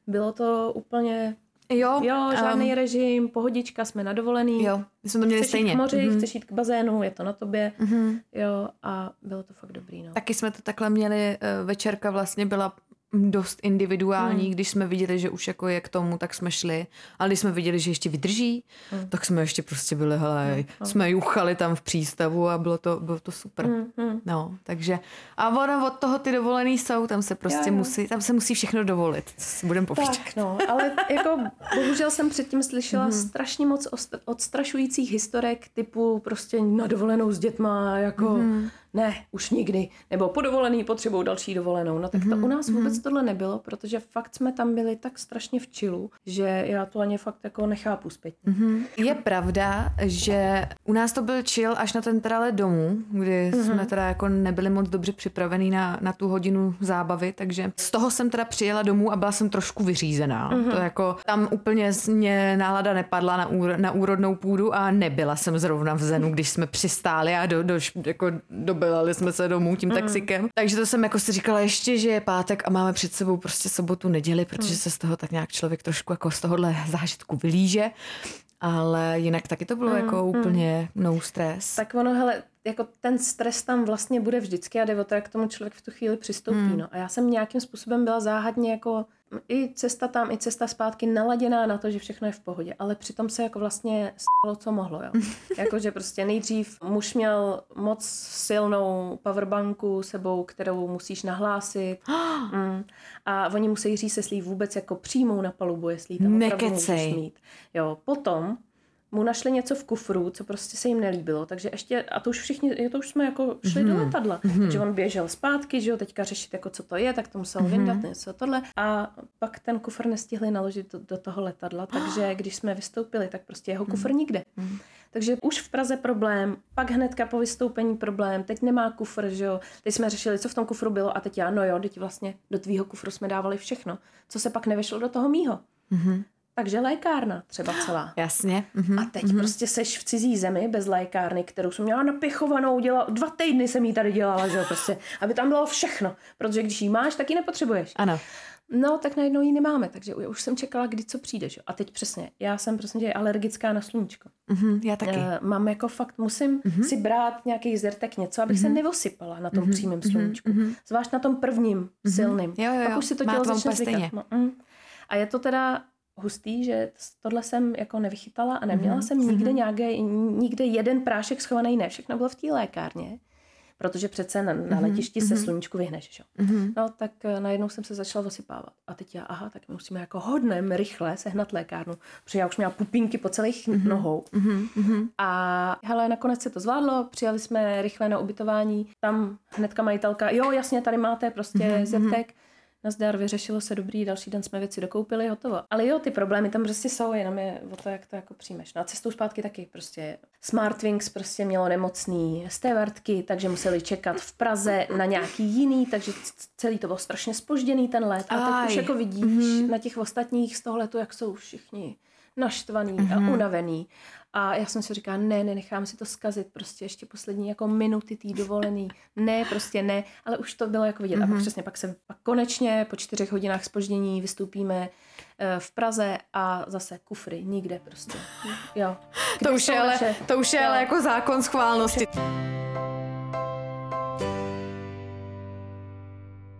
bylo to úplně, Jo, jo, žádný um, režim, pohodička, jsme na dovolený. jo, my jsme to měli Chceš stejně. jít k moři, Mhm. chceš jít k bazénu, je to na tobě, Mhm. jo, a bylo to fakt dobrý, no. Taky jsme to takhle měli, eh, večerka vlastně byla dost individuální, hmm. když jsme viděli, že už jako je k tomu, tak jsme šli. Ale když jsme viděli, že ještě vydrží, hmm. tak jsme ještě prostě byli, hele, hmm. jsme juchali tam v přístavu a bylo to, bylo to super. Hmm, hmm. No, takže a ono od toho ty dovolený jsou, tam se prostě Jo, jo. musí, tam se musí všechno dovolit, co si budeme povídat. Tak, no, ale jako bohužel jsem předtím slyšela strašně moc odstrašujících historek typu prostě na dovolenou s dětma, jako ne, už nikdy, nebo po dovolený potřebou další dovolenou. No tak to u nás vůbec tohle nebylo, protože fakt jsme tam byli tak strašně v čilu, že já to ani fakt jako nechápu zpětně. Je pravda, že u nás to byl chill až na ten teda let domů, kdy mm-hmm. jsme teda jako nebyli moc dobře připravení na, na tu hodinu zábavy, takže z toho jsem teda přijela domů a byla jsem trošku vyřízená. Mm-hmm. To jako tam úplně mě nálada nepadla na, úro, na úrodnou půdu a nebyla jsem zrovna v zenu, když jsme přistáli a do, do, jako dobylali jsme se domů tím taxikem. Takže to jsem jako si říkala ještě, že je pátek a máme před sebou prostě sobotu, neděli, protože se z toho tak nějak člověk trošku jako z tohohle zážitku vylíže. Ale jinak taky to bylo mm, jako úplně no stres. Tak ono, hele, jako ten stres tam vlastně bude vždycky a jde o to, jak k tomu člověk v tu chvíli přistoupí. Hmm. No. A já jsem nějakým způsobem byla záhadně jako i cesta tam, i cesta zpátky naladěná na to, že všechno je v pohodě. Ale přitom se jako vlastně stalo, co mohlo. Jo. Jakože prostě nejdřív muž měl moc silnou powerbanku sebou, kterou musíš nahlásit. mm. A oni musí říct, jestli ji vůbec jako přijmou na palubu, jestli ji tam opravdu mít. Jo, potom mu našli něco v kufru, co prostě se jim nelíbilo, takže ještě, a to už všichni, to už jsme jako šli mm-hmm. do letadla, mm-hmm. takže on běžel zpátky, že jo, teďka řešit jako co to je, tak to musel mm-hmm. vyndat něco tohle a pak ten kufr nestihli naložit do, do toho letadla, takže když jsme vystoupili, tak prostě jeho kufr mm-hmm. nikde. Mm-hmm. Takže už v Praze problém, pak hnedka po vystoupení problém, teď nemá kufr, že jo. Teď jsme řešili, co v tom kufru bylo a teď já, no jo, teď vlastně do tvýho kufru jsme dávali všechno, co se pak nevešlo do toho mýho. Mm-hmm. Takže lékárna třeba celá. Jasně. Mm-hmm. A teď mm-hmm. prostě seš v cizí zemi bez lékárny, kterou jsem měla napěchovanou, dělala, dva týdny jsem jí tady dělala, že jo, prostě, aby tam bylo všechno. Protože když jí máš, tak ji nepotřebuješ. Ano. No, tak najednou ji nemáme, takže už jsem čekala, kdy co přijde. Že? A teď přesně, já jsem prostě alergická na sluníčko. Mm-hmm, já taky. Uh, mám jako fakt, musím mm-hmm. si brát nějaký zrtek něco, abych mm-hmm. se nevosypala na tom mm-hmm. přímém sluníčku. Mm-hmm. Zvlášť na tom prvním, mm-hmm. silným. Jo, jo, jo. Pak už si to tělo začne zvykat. No, mm. A je to teda hustý, že tohle jsem jako nevychytala a neměla mm-hmm. jsem nikde, nějaké, nikde jeden prášek schovaný, ne, všechno bylo v té lékárně protože přece na, na mm-hmm. letišti se sluníčku vyhneš, že? Mm-hmm. No tak uh, najednou jsem se začala osypávat. A teď já, aha, tak my musíme jako hodnem rychle sehnat lékárnu, protože já už měla pupínky po celých mm-hmm. nohou. Mm-hmm. A hele, nakonec se to zvládlo, přijali jsme rychle na ubytování, tam hnedka majitelka, jo, jasně, tady máte prostě mm-hmm. zeptek, nazdar, vyřešilo se dobrý, další den jsme věci dokoupili, hotovo. Ale jo, ty problémy tam prostě jsou, jenom je o to, jak to jako přijmeš. No a cestou zpátky taky prostě Smartwings prostě mělo nemocný stevartky, takže museli čekat v Praze na nějaký jiný, takže celý to bylo strašně spožděný ten let. A Aj. už jako vidíš mm-hmm. na těch ostatních z toho letu, jak jsou všichni naštvaný mm-hmm. a mhm. unavený. A já jsem si říkala, ne, nenechám si to skazit, prostě ještě poslední jako minuty tý dovolený. Ne, prostě ne, ale už to bylo jako vidět. Mm-hmm. A pak mhm. přesně pak se pak konečně po čtyřech hodinách spoždění vystoupíme uh, v Praze a zase kufry, nikde prostě. Jo. to už, je ale, to už je ale jako zákon schválnosti.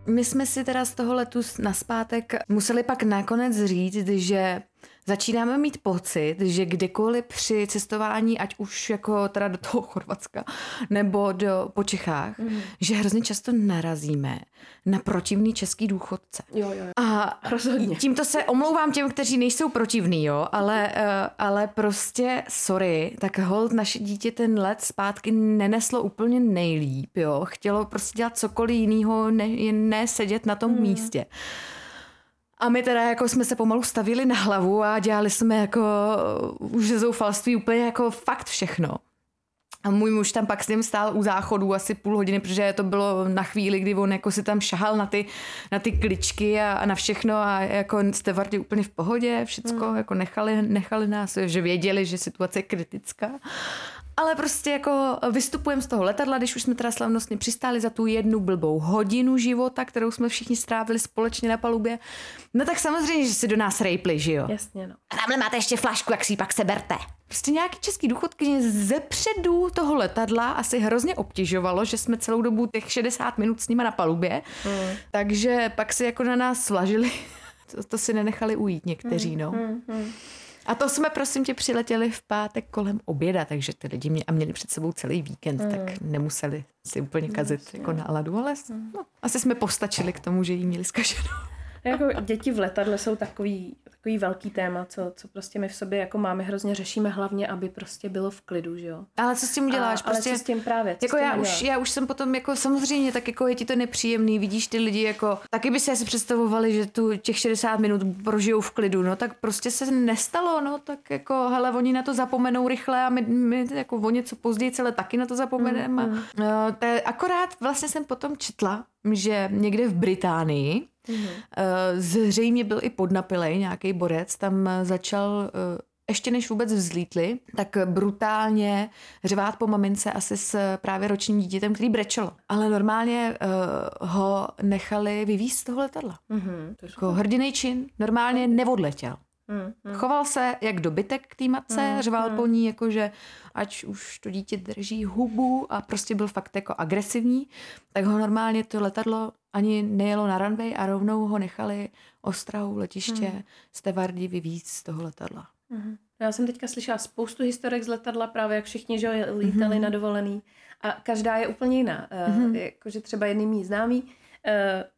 My jsme si teda z toho letu naspátek museli pak nakonec říct, že začínáme mít pocit, že kdykoliv při cestování, ať už jako teda do toho Chorvatska nebo do, po Čechách, mm. že hrozně často narazíme na protivný český důchodce. Jo, jo, jo. A rozhodně. Tímto se omlouvám těm, kteří nejsou protivní, jo, ale, uh, ale prostě sorry, tak hold naše dítě ten let zpátky neneslo úplně nejlíp, jo. Chtělo prostě dělat cokoliv jiného, ne, jen ne sedět na tom mm. místě. A my teda jako jsme se pomalu stavili na hlavu a dělali jsme jako už ze zoufalství úplně jako fakt všechno. A můj muž tam pak s ním stál u záchodu asi půl hodiny, protože to bylo na chvíli, kdy on jako si tam šahal na ty, na ty kličky a, a na všechno a jako stevardi úplně v pohodě, všecko, mm. jako nechali, nechali nás, že věděli, že situace je kritická. Ale prostě jako vystupujeme z toho letadla, když už jsme teda slavnostně přistáli za tu jednu blbou hodinu života, kterou jsme všichni strávili společně na palubě. No tak samozřejmě, že si do nás rejpli, že jo? Jasně, no. A tamhle máte ještě flašku, jak si ji pak seberte. Prostě nějaký český důchodkyně ze předu toho letadla asi hrozně obtěžovalo, že jsme celou dobu těch 60 minut s nima na palubě. Mm. Takže pak si jako na nás slažili. To, to si nenechali ujít někteří, no. Mm, mm. A to jsme, prosím tě, přiletěli v pátek kolem oběda, takže ty lidi mě a měli před sebou celý víkend, mm. tak nemuseli si úplně kazit Jasně. jako náladu, ale mm. no, asi jsme postačili k tomu, že jí měli zkaženou. Jako děti v letadle jsou takový, takový velký téma, co, co prostě my v sobě jako máme, hrozně řešíme hlavně, aby prostě bylo v klidu, že jo. Ale co s tím uděláš? A, prostě, ale co s tím právě? jako já už, já už jsem potom jako samozřejmě, tak jako je ti to nepříjemný, vidíš ty lidi jako, taky by si asi představovali, že tu těch 60 minut prožijou v klidu, no tak prostě se nestalo, no tak jako hele, oni na to zapomenou rychle a my, my jako o něco později celé taky na to zapomeneme. Mm, mm. A, to je, akorát vlastně jsem potom četla, že někde v Británii mm-hmm. zřejmě byl i podnapilej nějaký borec, tam začal eh, ještě než vůbec vzlítli, tak brutálně řvát po mamince asi s právě ročním dítětem, který brečelo. Ale normálně uh, ho nechali vyvízt z toho letadla. Mm-hmm, jako hrdinej čin, normálně neodletěl. Mm, mm. Choval se jak dobytek k té matce, mm, řval mm. po ní, jakože ať už to dítě drží hubu a prostě byl fakt jako agresivní, tak ho normálně to letadlo ani nejelo na runway a rovnou ho nechali ostrahou letiště mm. stevardi vyvízt z toho letadla. Mm. Já jsem teďka slyšela spoustu historek z letadla, právě jak všichni že lítali mm. na dovolený a každá je úplně jiná. Mm. Uh, jakože třeba jedný mý známý uh,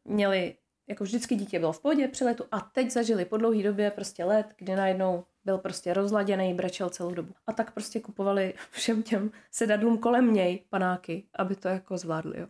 měli jako vždycky dítě bylo v pohodě při letu a teď zažili po dlouhé době prostě let, kdy najednou Byl prostě rozladěný, brečel celou dobu. A tak prostě kupovali všem těm sedadlům kolem něj panáky, aby to jako zvládli. Jo.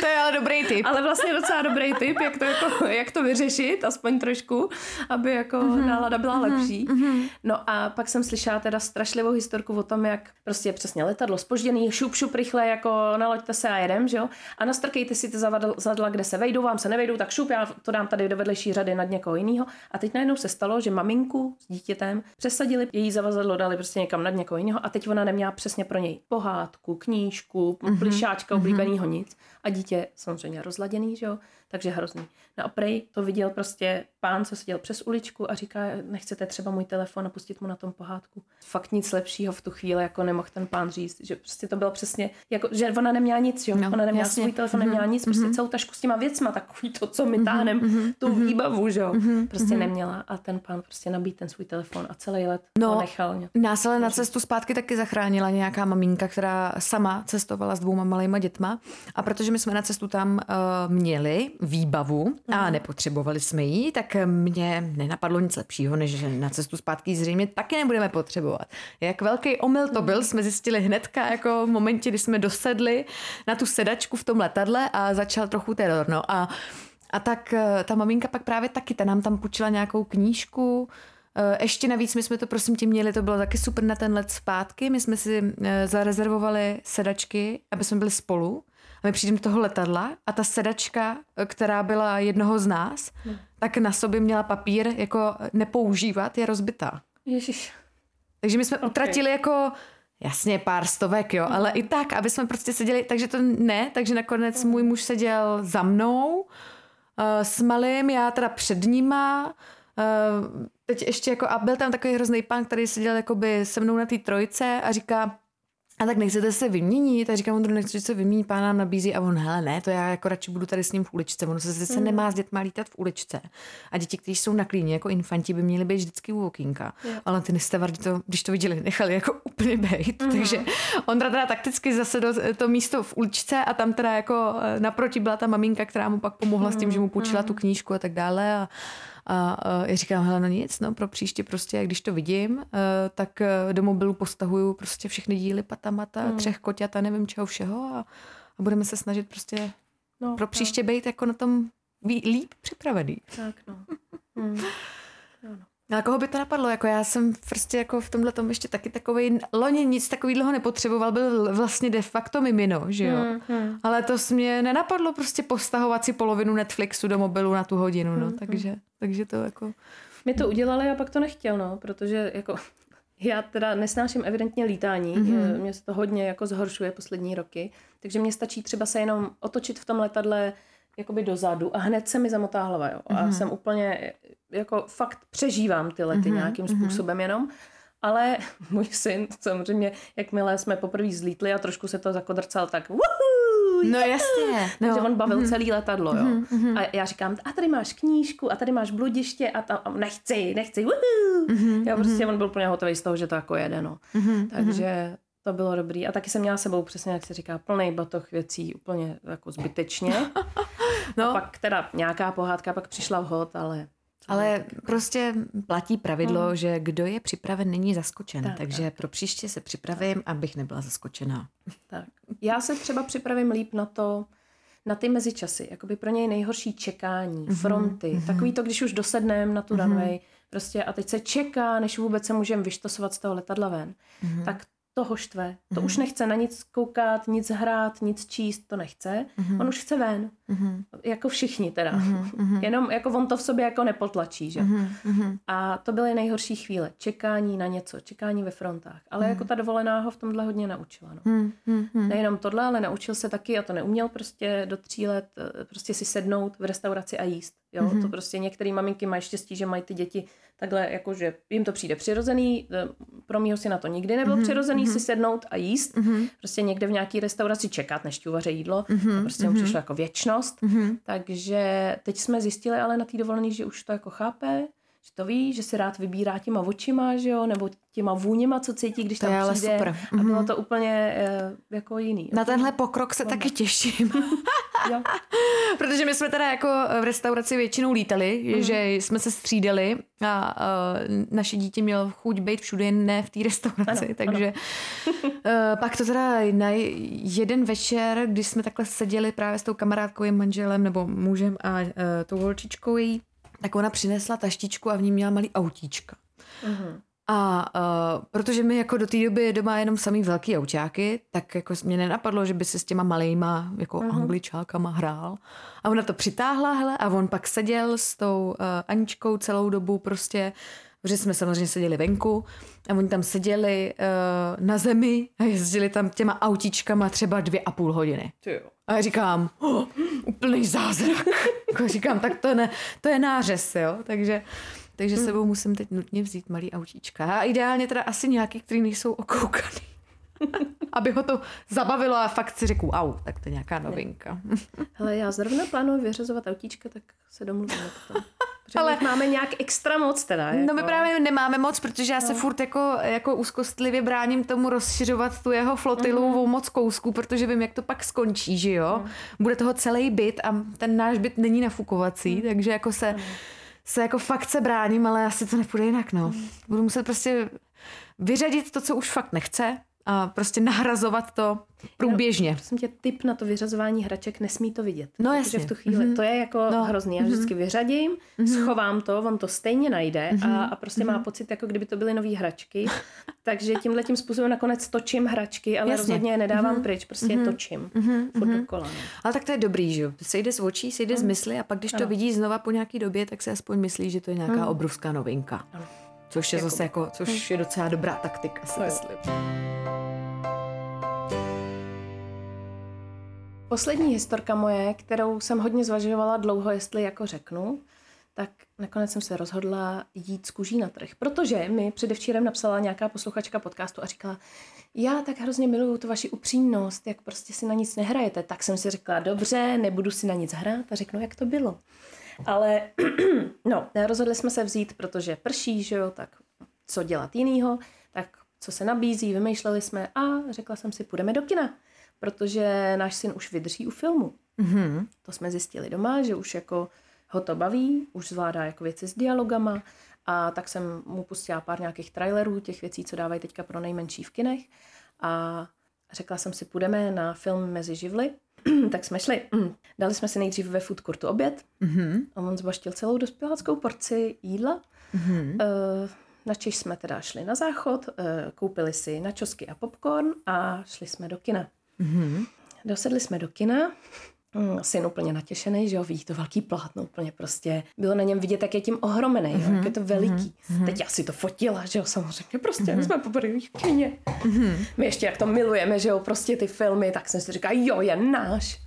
To je ale dobrý tip. Ale vlastně docela dobrý tip, jak to, jako, jak to vyřešit, aspoň trošku, aby jako mm-hmm. nálada byla lepší. Mm-hmm. No a pak jsem slyšela teda strašlivou historku o tom, jak prostě přesně letadlo spožděný, šup, šup, rychle, jako naloďte se a jedem, že jo? A nastrkejte si ty zavadla, kde se vejdou, vám se nevejdou, tak šup, já to dám tady do vedlejší řady nad někoho jiného. A teď najednou se stalo, že maminku s dítětem přesadili její zavazadlo, dali prostě někam nad někoho jiného a teď ona neměla přesně pro něj pohádku, knížku, mm-hmm. plišáčka oblíbenýho nic. A dítě samozřejmě rozladěný, že jo, takže hrozný. No a prej to viděl prostě pán, co seděl přes uličku a říká, nechcete třeba můj telefon a pustit mu na tom pohádku. Fakt nic lepšího v tu chvíli, jako nemohl ten pán říct, že prostě to bylo přesně, jako, že ona neměla nic, jo, no, ona neměla jasně. svůj telefon, neměla mm-hmm. nic, prostě mm-hmm. celou tašku s těma věcma, takový to, co my táhnem, mm-hmm. tu mm-hmm. výbavu, že jo, mm-hmm. prostě mm-hmm. neměla a ten pán prostě nabít ten svůj telefon a celý let no, ho nechal. Nás ale na cestu zpátky taky zachránila nějaká maminka, která sama cestovala s dvouma malýma dětma a protože my jsme na cestu tam uh, měli výbavu a mhm. nepotřebovali jsme ji, tak mě nenapadlo nic lepšího, než že na cestu zpátky zřejmě taky nebudeme potřebovat. Jak velký omyl to byl, jsme zjistili hnedka, jako v momentě, kdy jsme dosedli na tu sedačku v tom letadle a začal trochu teror. No. A, a tak eh, ta maminka pak právě taky, ta nám tam půjčila nějakou knížku, eh, ještě navíc my jsme to prosím tě měli, to bylo taky super na ten let zpátky, my jsme si eh, zarezervovali sedačky, aby jsme byli spolu a my přijdeme do toho letadla a ta sedačka, která byla jednoho z nás, no. tak na sobě měla papír jako nepoužívat, je rozbitá. Ježiš. Takže my jsme okay. utratili jako Jasně, pár stovek, jo, ale i tak, aby jsme prostě seděli, takže to ne, takže nakonec mm. můj muž seděl za mnou, uh, s malým, já teda před nima, uh, teď ještě jako, a byl tam takový hrozný pán, který seděl jakoby se mnou na té trojce a říká, a tak nechcete se vyměnit? A říkám, on nechci se vyměnit, pán nám nabízí a on, hele, ne, to já jako radši budu tady s ním v uličce. Ono se zase mm. nemá s dětma lítat v uličce. A děti, kteří jsou na klíně jako infanti, by měly být vždycky u okýnka. Yeah. Ale ty nestavardi to, když to viděli, nechali jako úplně bejt. Mm. Takže on teda takticky zase do to místo v uličce a tam teda jako eh, naproti byla ta maminka, která mu pak pomohla mm. s tím, že mu půjčila mm. tu knížku a tak dále. A, a já říkám, hele, no nic, no pro příště prostě, když to vidím, eh, tak eh, do mobilu postahuju prostě všechny díly patamata, mm. třech koťat a nevím čeho všeho a, a budeme se snažit prostě no, pro příště no. být jako na tom líp připravený. Tak no. Mm. Na koho by to napadlo? Jako já jsem prostě jako v tomhle tom ještě taky takový loni nic takového nepotřeboval, byl vlastně de facto mimino, že jo? Hmm, hmm. Ale to mě nenapadlo prostě postahovat si polovinu Netflixu do mobilu na tu hodinu, no, hmm, takže, hmm. takže to jako... My to udělali a pak to nechtěl, no, protože jako já teda nesnáším evidentně lítání, mm-hmm. mě se to hodně jako zhoršuje poslední roky, takže mě stačí třeba se jenom otočit v tom letadle jakoby dozadu a hned se mi zamotá hlava, jo. A mm-hmm. jsem úplně, jako fakt přežívám ty lety mm-hmm. nějakým mhm. způsobem jenom. Ale můj syn, samozřejmě, jakmile jsme poprvé zlítli a trošku se to zakodrcal, tak wuhu, No jasně. No. Takže on bavil mm-hmm. celý letadlo, jo. Mm-hmm. A já říkám, a tady máš knížku, a tady máš bludiště, a tam, a nechci, nechci, wuhu. Mm-hmm. Jo, prostě on byl úplně hotový z toho, že to jako jede, no. Mm-hmm. Takže to bylo dobrý. A taky jsem měla sebou přesně, jak se říká, plný batoh věcí úplně jako zbytečně. no. A pak teda nějaká pohádka pak přišla vhod, ale ale prostě platí pravidlo, hmm. že kdo je připraven, není zaskočen. Tak, takže tak. pro příště se připravím, tak. abych nebyla zaskočená. Tak. Já se třeba připravím líp na to, na ty mezičasy. Jakoby pro něj nejhorší čekání, mm-hmm. fronty. Mm-hmm. Takový to, když už dosedneme na tu mm-hmm. runway, prostě a teď se čeká, než vůbec se můžeme vyštosovat z toho letadla ven. Mm-hmm. Tak toho štve. To mm-hmm. už nechce na nic koukat, nic hrát, nic číst, to nechce. Mm-hmm. On už chce ven. Mm-hmm. Jako všichni teda. Mm-hmm. Jenom jako on to v sobě jako nepotlačí, že? Mm-hmm. A to byly nejhorší chvíle. Čekání na něco, čekání ve frontách. Ale mm-hmm. jako ta dovolená ho v tomhle hodně naučila. No. Mm-hmm. Nejenom tohle, ale naučil se taky, a to neuměl prostě do tří let, eh, prostě si sednout v restauraci a jíst. Jo, mm-hmm. to prostě některé maminky mají štěstí, že mají ty děti takhle, jakože jim to přijde přirozený, e, pro mýho si na to nikdy nebyl mm-hmm. přirozený mm-hmm. si sednout a jíst, mm-hmm. prostě někde v nějaké restauraci čekat, než ti uvaří jídlo, mm-hmm. to prostě mm-hmm. mu mhm. přišlo jako věčnost, mm-hmm. takže teď jsme zjistili ale na té dovolené, že už to jako chápe, Že to ví, že si rád vybírá těma očima, že jo, nebo těma vůněma, co cítí, když To tam je ale přijde. super. A bylo Mhm. to úplně eh, jako jiný. Na tenhle pokrok se taky těším. Jo. Protože my jsme teda jako v restauraci většinou lítali, Mhm. mm. že jsme se střídali a uh, naše dítě mělo chuť být všude, ne v té restauraci. Ano, takže uh, pak to teda na jeden večer, když jsme takhle seděli právě s tou kamarádkou, jejím manželem nebo mužem a uh, tou holčičkou její, tak ona přinesla taštičku a v ní měla malý autíčka. Mhm. A uh, protože my jako do té doby doma jenom samý velký autáky, tak jako mě nenapadlo, že by se s těma malejma jako uh-huh. angličákama hrál. A ona to přitáhla, hele, a on pak seděl s tou uh, Aničkou celou dobu prostě, protože jsme samozřejmě seděli venku a oni tam seděli uh, na zemi a jezdili tam těma autíčkama třeba dvě a půl hodiny. A já říkám, oh, úplný zázrak. jako říkám, tak to, ne, to je nářez, jo. Takže, takže Hmm. sebou musím teď nutně vzít malý autíčka. A ideálně teda asi nějaký, který nejsou okoukaný. Aby ho to zabavilo a fakt si řekl, au, tak to je nějaká novinka. Hele, já zrovna plánuji vyřazovat autíčka, tak se domluvíme potom. Protože Ale- máme nějak extra moc teda. Jako... No my právě nemáme moc, protože já se furt jako, jako úzkostlivě bráním tomu rozšiřovat tu jeho flotilu mm-hmm. moc kousku, protože vím, jak to pak skončí, že jo. Mm. Bude toho celý byt a ten náš byt není nafukovací, mm. takže jako se, se jako fakt se bráním, ale asi to nepůjde jinak, no. Mm. Budu muset prostě vyřadit to, co už fakt nechce a prostě nahrazovat to průběžně. Prosím tě, tip na to vyřazování hraček, nesmí to vidět. No Protože jasně. v tu chvíli, Mhm. to je jako No. no. hrozný. Já vždycky vyřadím, schovám to, on to stejně najde a, a prostě má pocit, jako kdyby to byly nové hračky. Takže tímhle tím způsobem nakonec točím hračky, ale Jasně. rozhodně je nedávám pryč, prostě je točím. Furt dokola. no. Ale tak to je dobrý, že jo. Sejde z očí, sejde z mysli a pak, když to Ano. vidí znova po nějaký době, tak se aspoň myslí, že to je nějaká obrovská novinka. Ano. Což je zase jako, což je docela dobrá taktika, si myslím. Poslední historka moje, kterou jsem hodně zvažovala dlouho, jestli jako řeknu, tak nakonec jsem se rozhodla jít z kuží na trh. Protože mi předevčírem napsala nějaká posluchačka podcastu a říkala, já tak hrozně miluju tu vaši upřímnost, jak prostě si na nic nehrajete. Tak jsem si řekla, dobře, nebudu si na nic hrát a řeknu, jak to bylo. Ale no, rozhodli jsme se vzít, protože prší, že jo, tak co dělat jinýho, tak co se nabízí, vymýšleli jsme a řekla jsem si, půjdeme do kina, protože náš syn už vydrží u filmu. Mhm. To jsme zjistili doma, že už jako ho to baví, už zvládá jako věci s dialogama a tak jsem mu pustila pár nějakých trailerů, těch věcí, co dávají teďka pro nejmenší v kinech a řekla jsem si, půjdeme na film Mezi živly, tak jsme šli. Dali jsme si nejdřív ve food courtu oběd Mhm. a on zbaštil celou dospěláckou porci jídla. Mhm. Eh, Načež jsme teda šli na záchod, eh, koupili si načosky a popcorn a šli jsme do kina. Mhm. Dosedli jsme do kina, Mm, syn úplně natěšený, že jo, vidí to velký plátno, úplně prostě, bylo na něm vidět, jak je tím ohromený, jo, jak je to veliký. Teď já si to fotila, že jo, samozřejmě, prostě, my jsme poprvé v kině. My ještě jak to milujeme, že jo, prostě ty filmy, tak jsem si říkala, jo, je náš.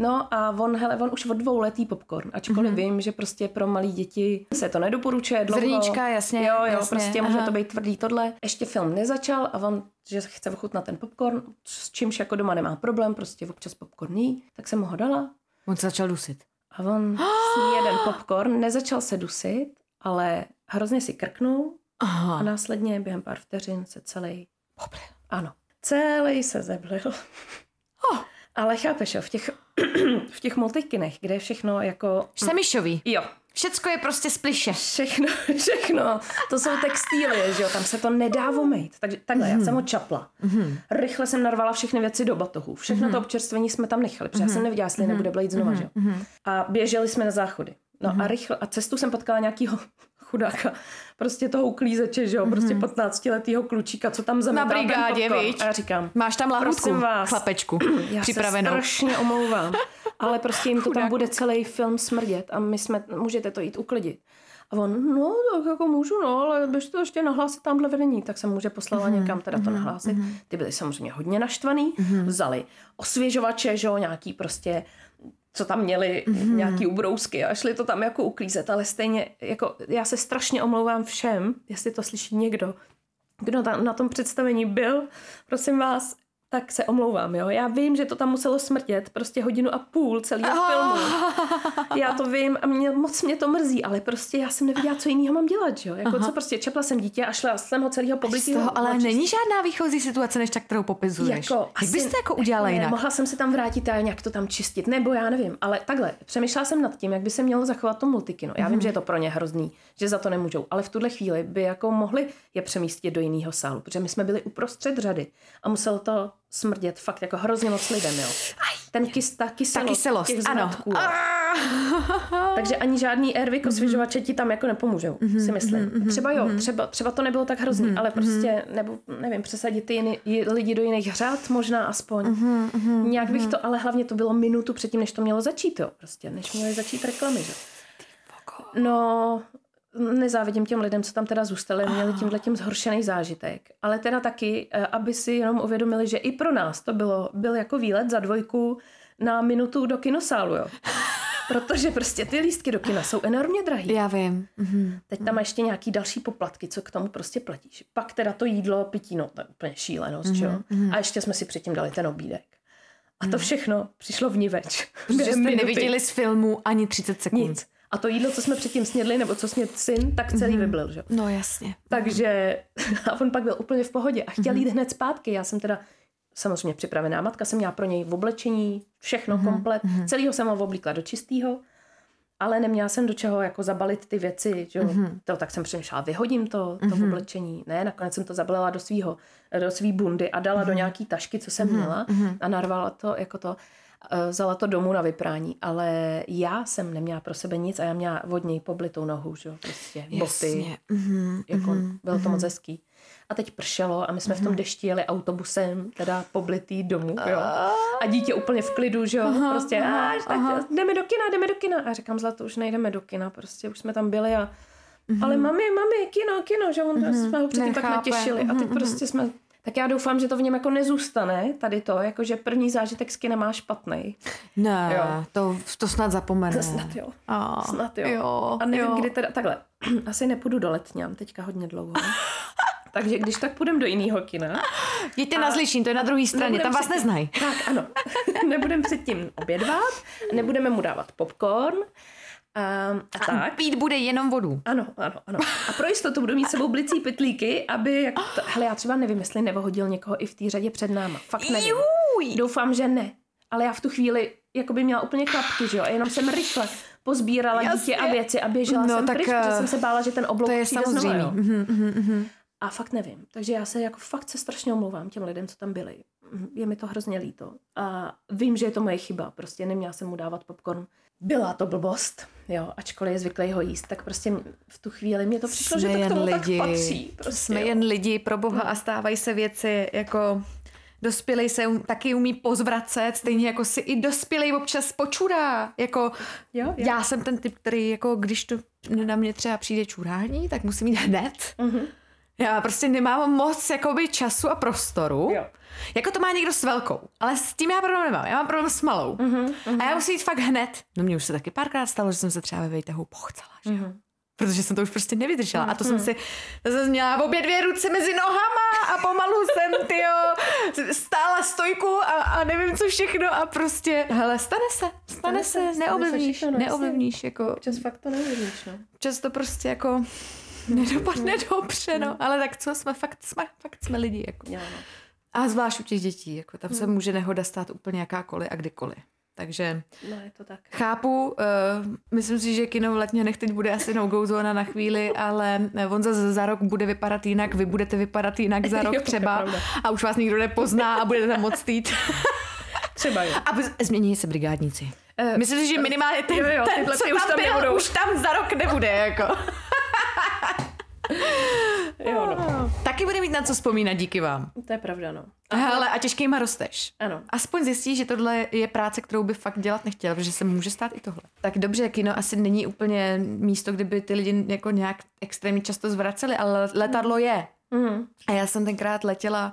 No a on, hele, on už od dvou letý popcorn, ačkoliv mm-hmm. vím, že prostě pro malé děti se to nedoporučuje dlouho. Zrníčka, jasně, Jo, jo, jasně, prostě aha. může to být tvrdý tohle. Ještě film nezačal a on, že chce ochutnat ten popcorn, s čímž jako doma nemá problém, prostě občas popcorn jí, tak jsem mu ho dala On se začal dusit. a on sní jeden popcorn, nezačal se dusit, ale hrozně si krknul a Aha. následně během pár vteřin se celý Poblil. ano, celý se zeblil. Oh. Ale chápeš, jo, v těch, v těch multikinech, kde je všechno jako... Semišový. Jo, Všecko je prostě spliše. všechno, všechno. To jsou textílie, že jo, tam se to nedá omejt. Takže takhle, já jsem ho čapla. Rychle jsem narvala všechny věci do batohu. Všechno to občerstvení jsme tam nechali, protože já jsem nevěděla, jestli nebude blejt znova, že jo. A běželi jsme na záchody. No a rychle, a cestu jsem potkala nějakýho chudáka, prostě toho uklízeče, že jo, prostě 15 letýho klučíka, co tam zametal ten brigádě, viď? A já říkám, Máš tam lahutku, vás. chlapečku, já připravenou. se strašně omlouvám, ale prostě jim to tam bude celý film smrdět a my jsme, můžete to jít uklidit. A on, no, tak jako můžu, no, ale běž to ještě nahlásit tamhle vedení. Tak jsem může poslala Mhm, někam teda to nahlásit. Ty byli samozřejmě hodně naštvaný, Mhm. vzali osvěžovače, že jo, nějaký prostě co tam měli, Mhm. nějaký ubrousky a šli to tam jako uklízet, ale stejně, jako já se strašně omlouvám všem, jestli to slyší někdo, kdo tam na tom představení byl, prosím vás, tak se omlouvám, jo. Já vím, že to tam muselo smrtět prostě hodinu a půl celého filmu. Já to vím a mě, moc mě to mrzí, ale prostě já jsem nevěděla, co jiného mám dělat, jo. Jako co prostě, čepla jsem dítě a šla jsem ho celého Z poblitýho. toho ale není žádná výchozí situace, než tak, kterou popisuješ. Jako, Jak byste jako udělala ne, jinak? Mohla jsem se tam vrátit a nějak to tam čistit, nebo já nevím, ale takhle, přemýšlela jsem nad tím, jak by se mělo zachovat to multikino. Já Mhm. vím, že je to pro ně hrozný, že za to nemůžou, ale v tuhle chvíli by jako mohli je přemístit do jiného sálu, protože my jsme byli uprostřed řady a muselo to smrdět fakt jako hrozně moc lidem, jo. Ten kys, ta kyselost, Ta kyselost, těch ano. jo. Takže ani žádný Airwick osvěžovače ti tam jako nepomůžou, si myslím. Třeba jo, třeba, třeba to nebylo tak hrozný, ale prostě, nebo nevím, přesadit ty jiný, ji- lidi do jiných řad možná aspoň. Nějak bych to, ale hlavně to bylo minutu předtím, než to mělo začít, jo, prostě, než měly začít reklamy, že? No, nezávidím těm lidem, co tam teda zůstali, měli tímhle tím zhoršený zážitek. Ale teda taky, eh, aby si jenom uvědomili, že i pro nás to bylo, byl jako výlet za dvojku na minutu do kinosálu, jo. Protože prostě ty lístky do kina jsou enormně drahý. Já vím. Mhm. Teď tam má ještě nějaký další poplatky, co k tomu prostě platíš. Pak teda to jídlo, pití, no to je úplně šílenost, mm-hmm. jo. A ještě jsme si předtím dali ten obídek. A to všechno přišlo vniveč. Protože Během jste minuty. neviděli z filmu ani 30 sekund. nic. A to jídlo, co jsme předtím snědli, nebo co sněd syn, tak celý mm-hmm. vyblil, že? No jasně. Takže a on pak byl úplně v pohodě a chtěl jít hned zpátky. Já jsem teda samozřejmě připravená matka, jsem měla pro něj v oblečení, všechno komplet, celýho jsem ho oblíkla do čistého, ale neměla jsem do čeho jako zabalit ty věci, že jo. To, tak jsem přemýšlela, vyhodím to, to oblečení. Ne, nakonec jsem to zabalila do svýho, do svý bundy a dala do nějaký tašky, co jsem měla a narvala to jako to. Eh, Vzala to domů na vyprání, ale já jsem neměla pro sebe nic a já měla od něj poblitou nohu, že jo, prostě boty, Jasně. Mhm. jako bylo to moc hezký. A teď pršelo a my jsme v tom dešti jeli autobusem, teda poblitý domů, jo. A dítě úplně v klidu, že jo, prostě až, tak jdeme do kina, jdeme do kina. A říkám, Zlato, už nejdeme do kina, prostě už jsme tam byli a ale mami, mami, kino, kino, že on jsme ho předtím Nechápe. natěšili a teď prostě jsme tak já doufám, že to v něm jako nezůstane, tady to, jako že první zážitek z kina má špatný. Ne, Jo. to, to snad zapomene. To snad jo. A, Snad jo. jo a nevím, jo. kdy teda, takhle, asi nepůjdu do letňám teďka hodně dlouho. Takže když tak půjdeme do jiného kina. Jeďte na Zlišín, to je na druhé straně, tam vás předtím- neznají. Tak, ano. nebudeme předtím obědvat, nebudeme mu dávat popcorn a, a tak. Pít bude jenom vodu. Ano, ano, ano. A pro jistotu budu mít sebou blicí pytlíky, aby... Jak to, hele, já třeba nevím, jestli nevohodil někoho i v té řadě před náma. Fakt nevím. Juj. Doufám, že ne. Ale já v tu chvíli jako by měla úplně klapky, že jo? A jenom jsem rychle pozbírala Jasně. dítě a věci a běžela No, jsem tak, pryč, protože eh, jsem se bála, že ten oblouk To je přijde samozřejmé. Znova, jo. Mhm, mhm, mhm. A fakt nevím. Takže já se jako fakt se strašně omlouvám těm lidem, co tam byli. Je mi to hrozně líto. A vím, že je to moje chyba. Prostě neměla jsem mu dávat popcorn. Byla to blbost, jo, ačkoliv je zvyklý ho jíst, tak prostě v tu chvíli mě to přišlo, že to k tomu tak patří. Prostě, jsme jo. jen lidi, pro boha, a stávají se věci jako dospělej se um, taky umí pozvracet, stejně jako si i dospělej občas počurá. Jako Jo, jo. já jsem ten typ, který jako když to na mě třeba přijde čurání, tak musím jít hned. Mhm. Já prostě nemám moc jakoby času a prostoru. Jo. Jako to má někdo s velkou, ale s tím já problém nemám. Já mám problém s malou. Mhm, A já musím jít fakt hned. No mě už se taky párkrát stalo, že jsem se třeba ve výtahu pochcela, že jo. Protože jsem to už prostě nevydržela. A to jsem si, to jsem měla obě dvě ruce mezi nohama a pomalu jsem, tyjo, stála stojku a, a nevím co všechno a prostě, hele, stane se, stane, Stane se, se, neovlivníš, jako, Čas fakt to neuvěříš, no. často prostě jako nedopadne dobře, no. Ale tak co, jsme fakt, jsme, fakt jsme lidi, jako. Jo, no. A zvlášť u těch dětí, jako tam se může nehoda stát úplně jakákoliv a kdykoliv. Takže no, je to tak. chápu, uh, myslím si, že kino v Letňanech teď bude asi no-go zóna na chvíli, ale eh, on za, za rok bude vypadat jinak, vy budete vypadat jinak za Jo, rok je třeba a už vás nikdo nepozná a budete tam moc jít. Třeba jo. A změní se brigádníci. Eh, Myslím si, že minimálně ten, jo, jo, ten co ty už tam byl, nebudou. už tam za rok nebude, jako. Jo, no. Taky bude mít na co vzpomínat díky vám. To je pravda, no. Hele, a těžkýma rosteš. Ano. Aspoň zjistíš, že tohle je práce, kterou by fakt dělat nechtěl, protože se může stát i tohle. Tak dobře, kino asi není úplně místo, kde by ty lidi jako nějak extrémně často zvraceli, ale letadlo je. Mhm. A já jsem tenkrát letěla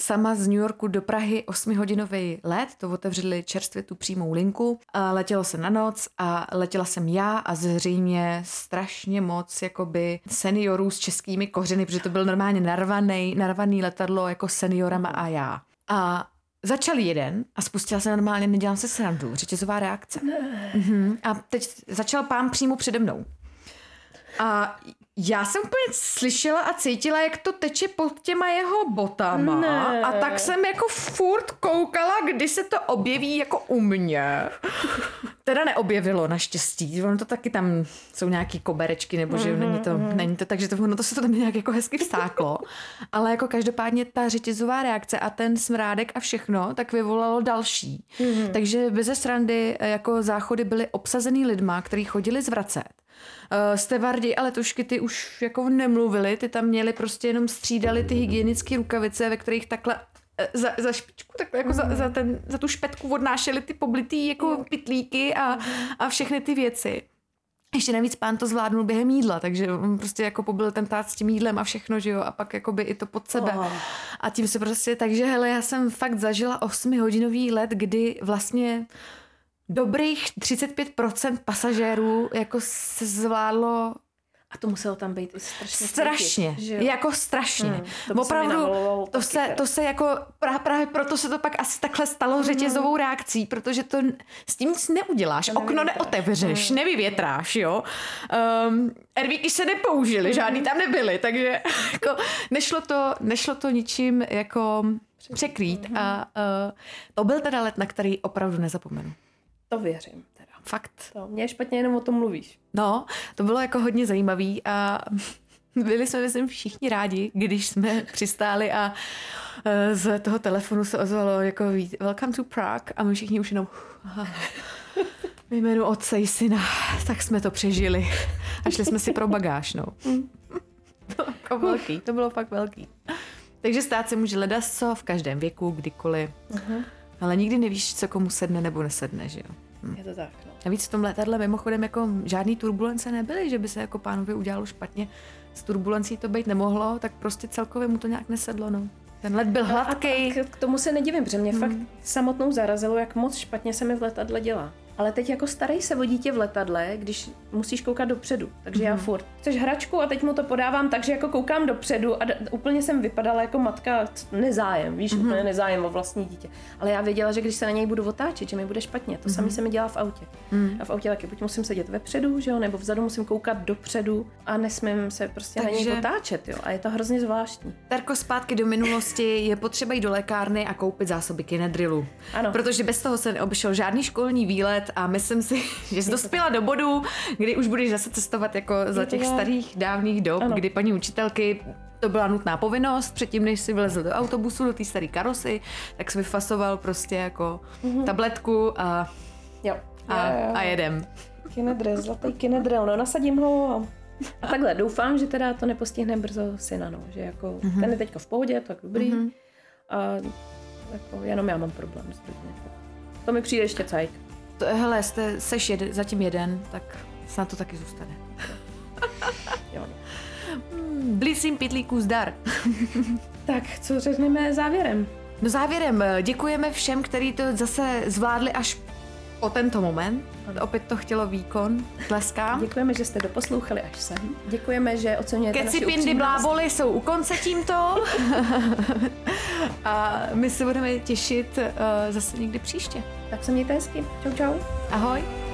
sama z New Yorku do Prahy 8-hodinový let, to otevřeli čerstvě tu přímou linku. A letělo se na noc a letěla jsem já a zřejmě strašně moc jakoby seniorů s českými kořeny, protože to byl normálně narvaný, narvaný letadlo jako seniorama a já. A začal jeden a spustila se normálně, nedělám se srandu, řetězová reakce. Mhm. A teď začal pán přímo přede mnou. A já jsem úplně slyšela a cítila, jak to teče pod těma jeho botama. Ne. A tak jsem jako furt koukala, kdy se to objeví jako u mě. Teda neobjevilo naštěstí. Ono to taky tam jsou nějaký koberečky, nebo že není to, není to tak, že to, ono to se to tam nějak jako hezky vstáklo. Ale jako každopádně ta řetězová reakce a ten smrádek a všechno, tak vyvolalo další. Takže bez srandy jako záchody byly obsazený lidma, kteří chodili zvracet. Uh, stevardi a letušky ty už jako nemluvili, ty tam měli prostě jenom střídali ty hygienické rukavice, ve kterých takhle eh, za, za špičku, takhle jako za, za, ten, za tu špetku odnášeli ty poblitý jako pitlíky a, a všechny ty věci. Ještě navíc pán to zvládnul během jídla, takže on prostě jako pobyl ten tát s tím jídlem a všechno, že jo, a pak jako by i to pod sebe. Oh. A tím se prostě, takže hele, já jsem fakt zažila 8 hodinový let, kdy vlastně dobrých 35% pasažérů jako se zvládlo A to muselo tam být strašně strašně, cítit, jako strašně. Hmm, to Opravdu, to taky se, to se jako, právě, právě proto se to pak asi takhle stalo řetězovou reakcí, protože to s tím nic neuděláš, To okno neotevřeš, nevyvětráš, jo. Um, ervíky se nepoužily, žádný tam nebyly, takže jako nešlo to, nešlo to ničím jako překrýt. a uh, to byl teda let, na který opravdu nezapomenu. To věřím teda. Fakt. To, mě je špatně jenom o tom mluvíš. No, to bylo jako hodně zajímavý a byli jsme, myslím, všichni rádi, když jsme přistáli a eh, z toho telefonu se ozvalo jako Welcome to Prague a my všichni už jenom aha, v jménu otce i syna, tak jsme to přežili a šli jsme si pro bagáž, no. To bylo jako velký, to bylo fakt velký. Takže stát se může ledas co v každém věku, kdykoliv. Ale nikdy nevíš, co komu sedne nebo nesedne, že jo. Je to tak, no. Navíc v tom letadle mimochodem jako žádný turbulence nebyly, že by se jako pánovi udělalo špatně. S turbulencí to být nemohlo, tak prostě celkově mu to nějak nesedlo, no. Ten let byl A, hladký. a k, k tomu se nedivím, protože mě fakt samotnou zarazilo, jak moc špatně se mi v letadle dělá. Ale teď jako starej se o dítě v letadle, když musíš koukat dopředu. Takže já furt. Chceš hračku a teď mu to podávám tak, že jako koukám dopředu a d- úplně jsem vypadala jako matka nezájem, víš, úplně nezájem o vlastní dítě. Ale já věděla, že když se na něj budu otáčet, že mi bude špatně. To samé se mi dělá v autě. A v autě taky buď musím sedět vepředu, že jo, nebo vzadu musím koukat dopředu a nesmím se prostě na něj Takže- otáčet, jo. A je to hrozně zvláštní. Terko, zpátky do minulosti je potřeba jít do lékárny a koupit zásoby kinedrilu. Ano. Protože bez toho se neobešel žádný školní výlet a myslím si, že jsi dospěla do bodu, kdy už budeš zase cestovat jako za těch starých dávných dob, Ano. kdy paní učitelky to byla nutná povinnost, předtím, než si vylezl do autobusu, do té staré karosy, tak si vyfasoval prostě jako tabletku a, Jo. a, Jo, jo, a jedem. Kinedril, zlatý kinedril, no nasadím ho a, a takhle doufám, že teda to nepostihne brzo syna, no, že jako mm-hmm. ten je teďka v pohodě, tak dobrý mm-hmm. a jako jenom já mám problém s. To mi přijde ještě cajk. To, hele, jste, seš jed, zatím jeden, tak snad to taky zůstane. Jo. no. Blízím pitlíků zdar. Tak, co řekneme závěrem? No závěrem, eh, děkujeme všem, kteří to zase zvládli až po tento moment. Opět to chtělo výkon. Tleskám. Děkujeme, že jste doposlouchali až sem. Děkujeme, že oceňujete Keci, naši pindy, bláboli jsou u konce tímto. A my se budeme těšit uh, zase někdy příště. Tak se mějte hezky. Čau, čau. Ahoj.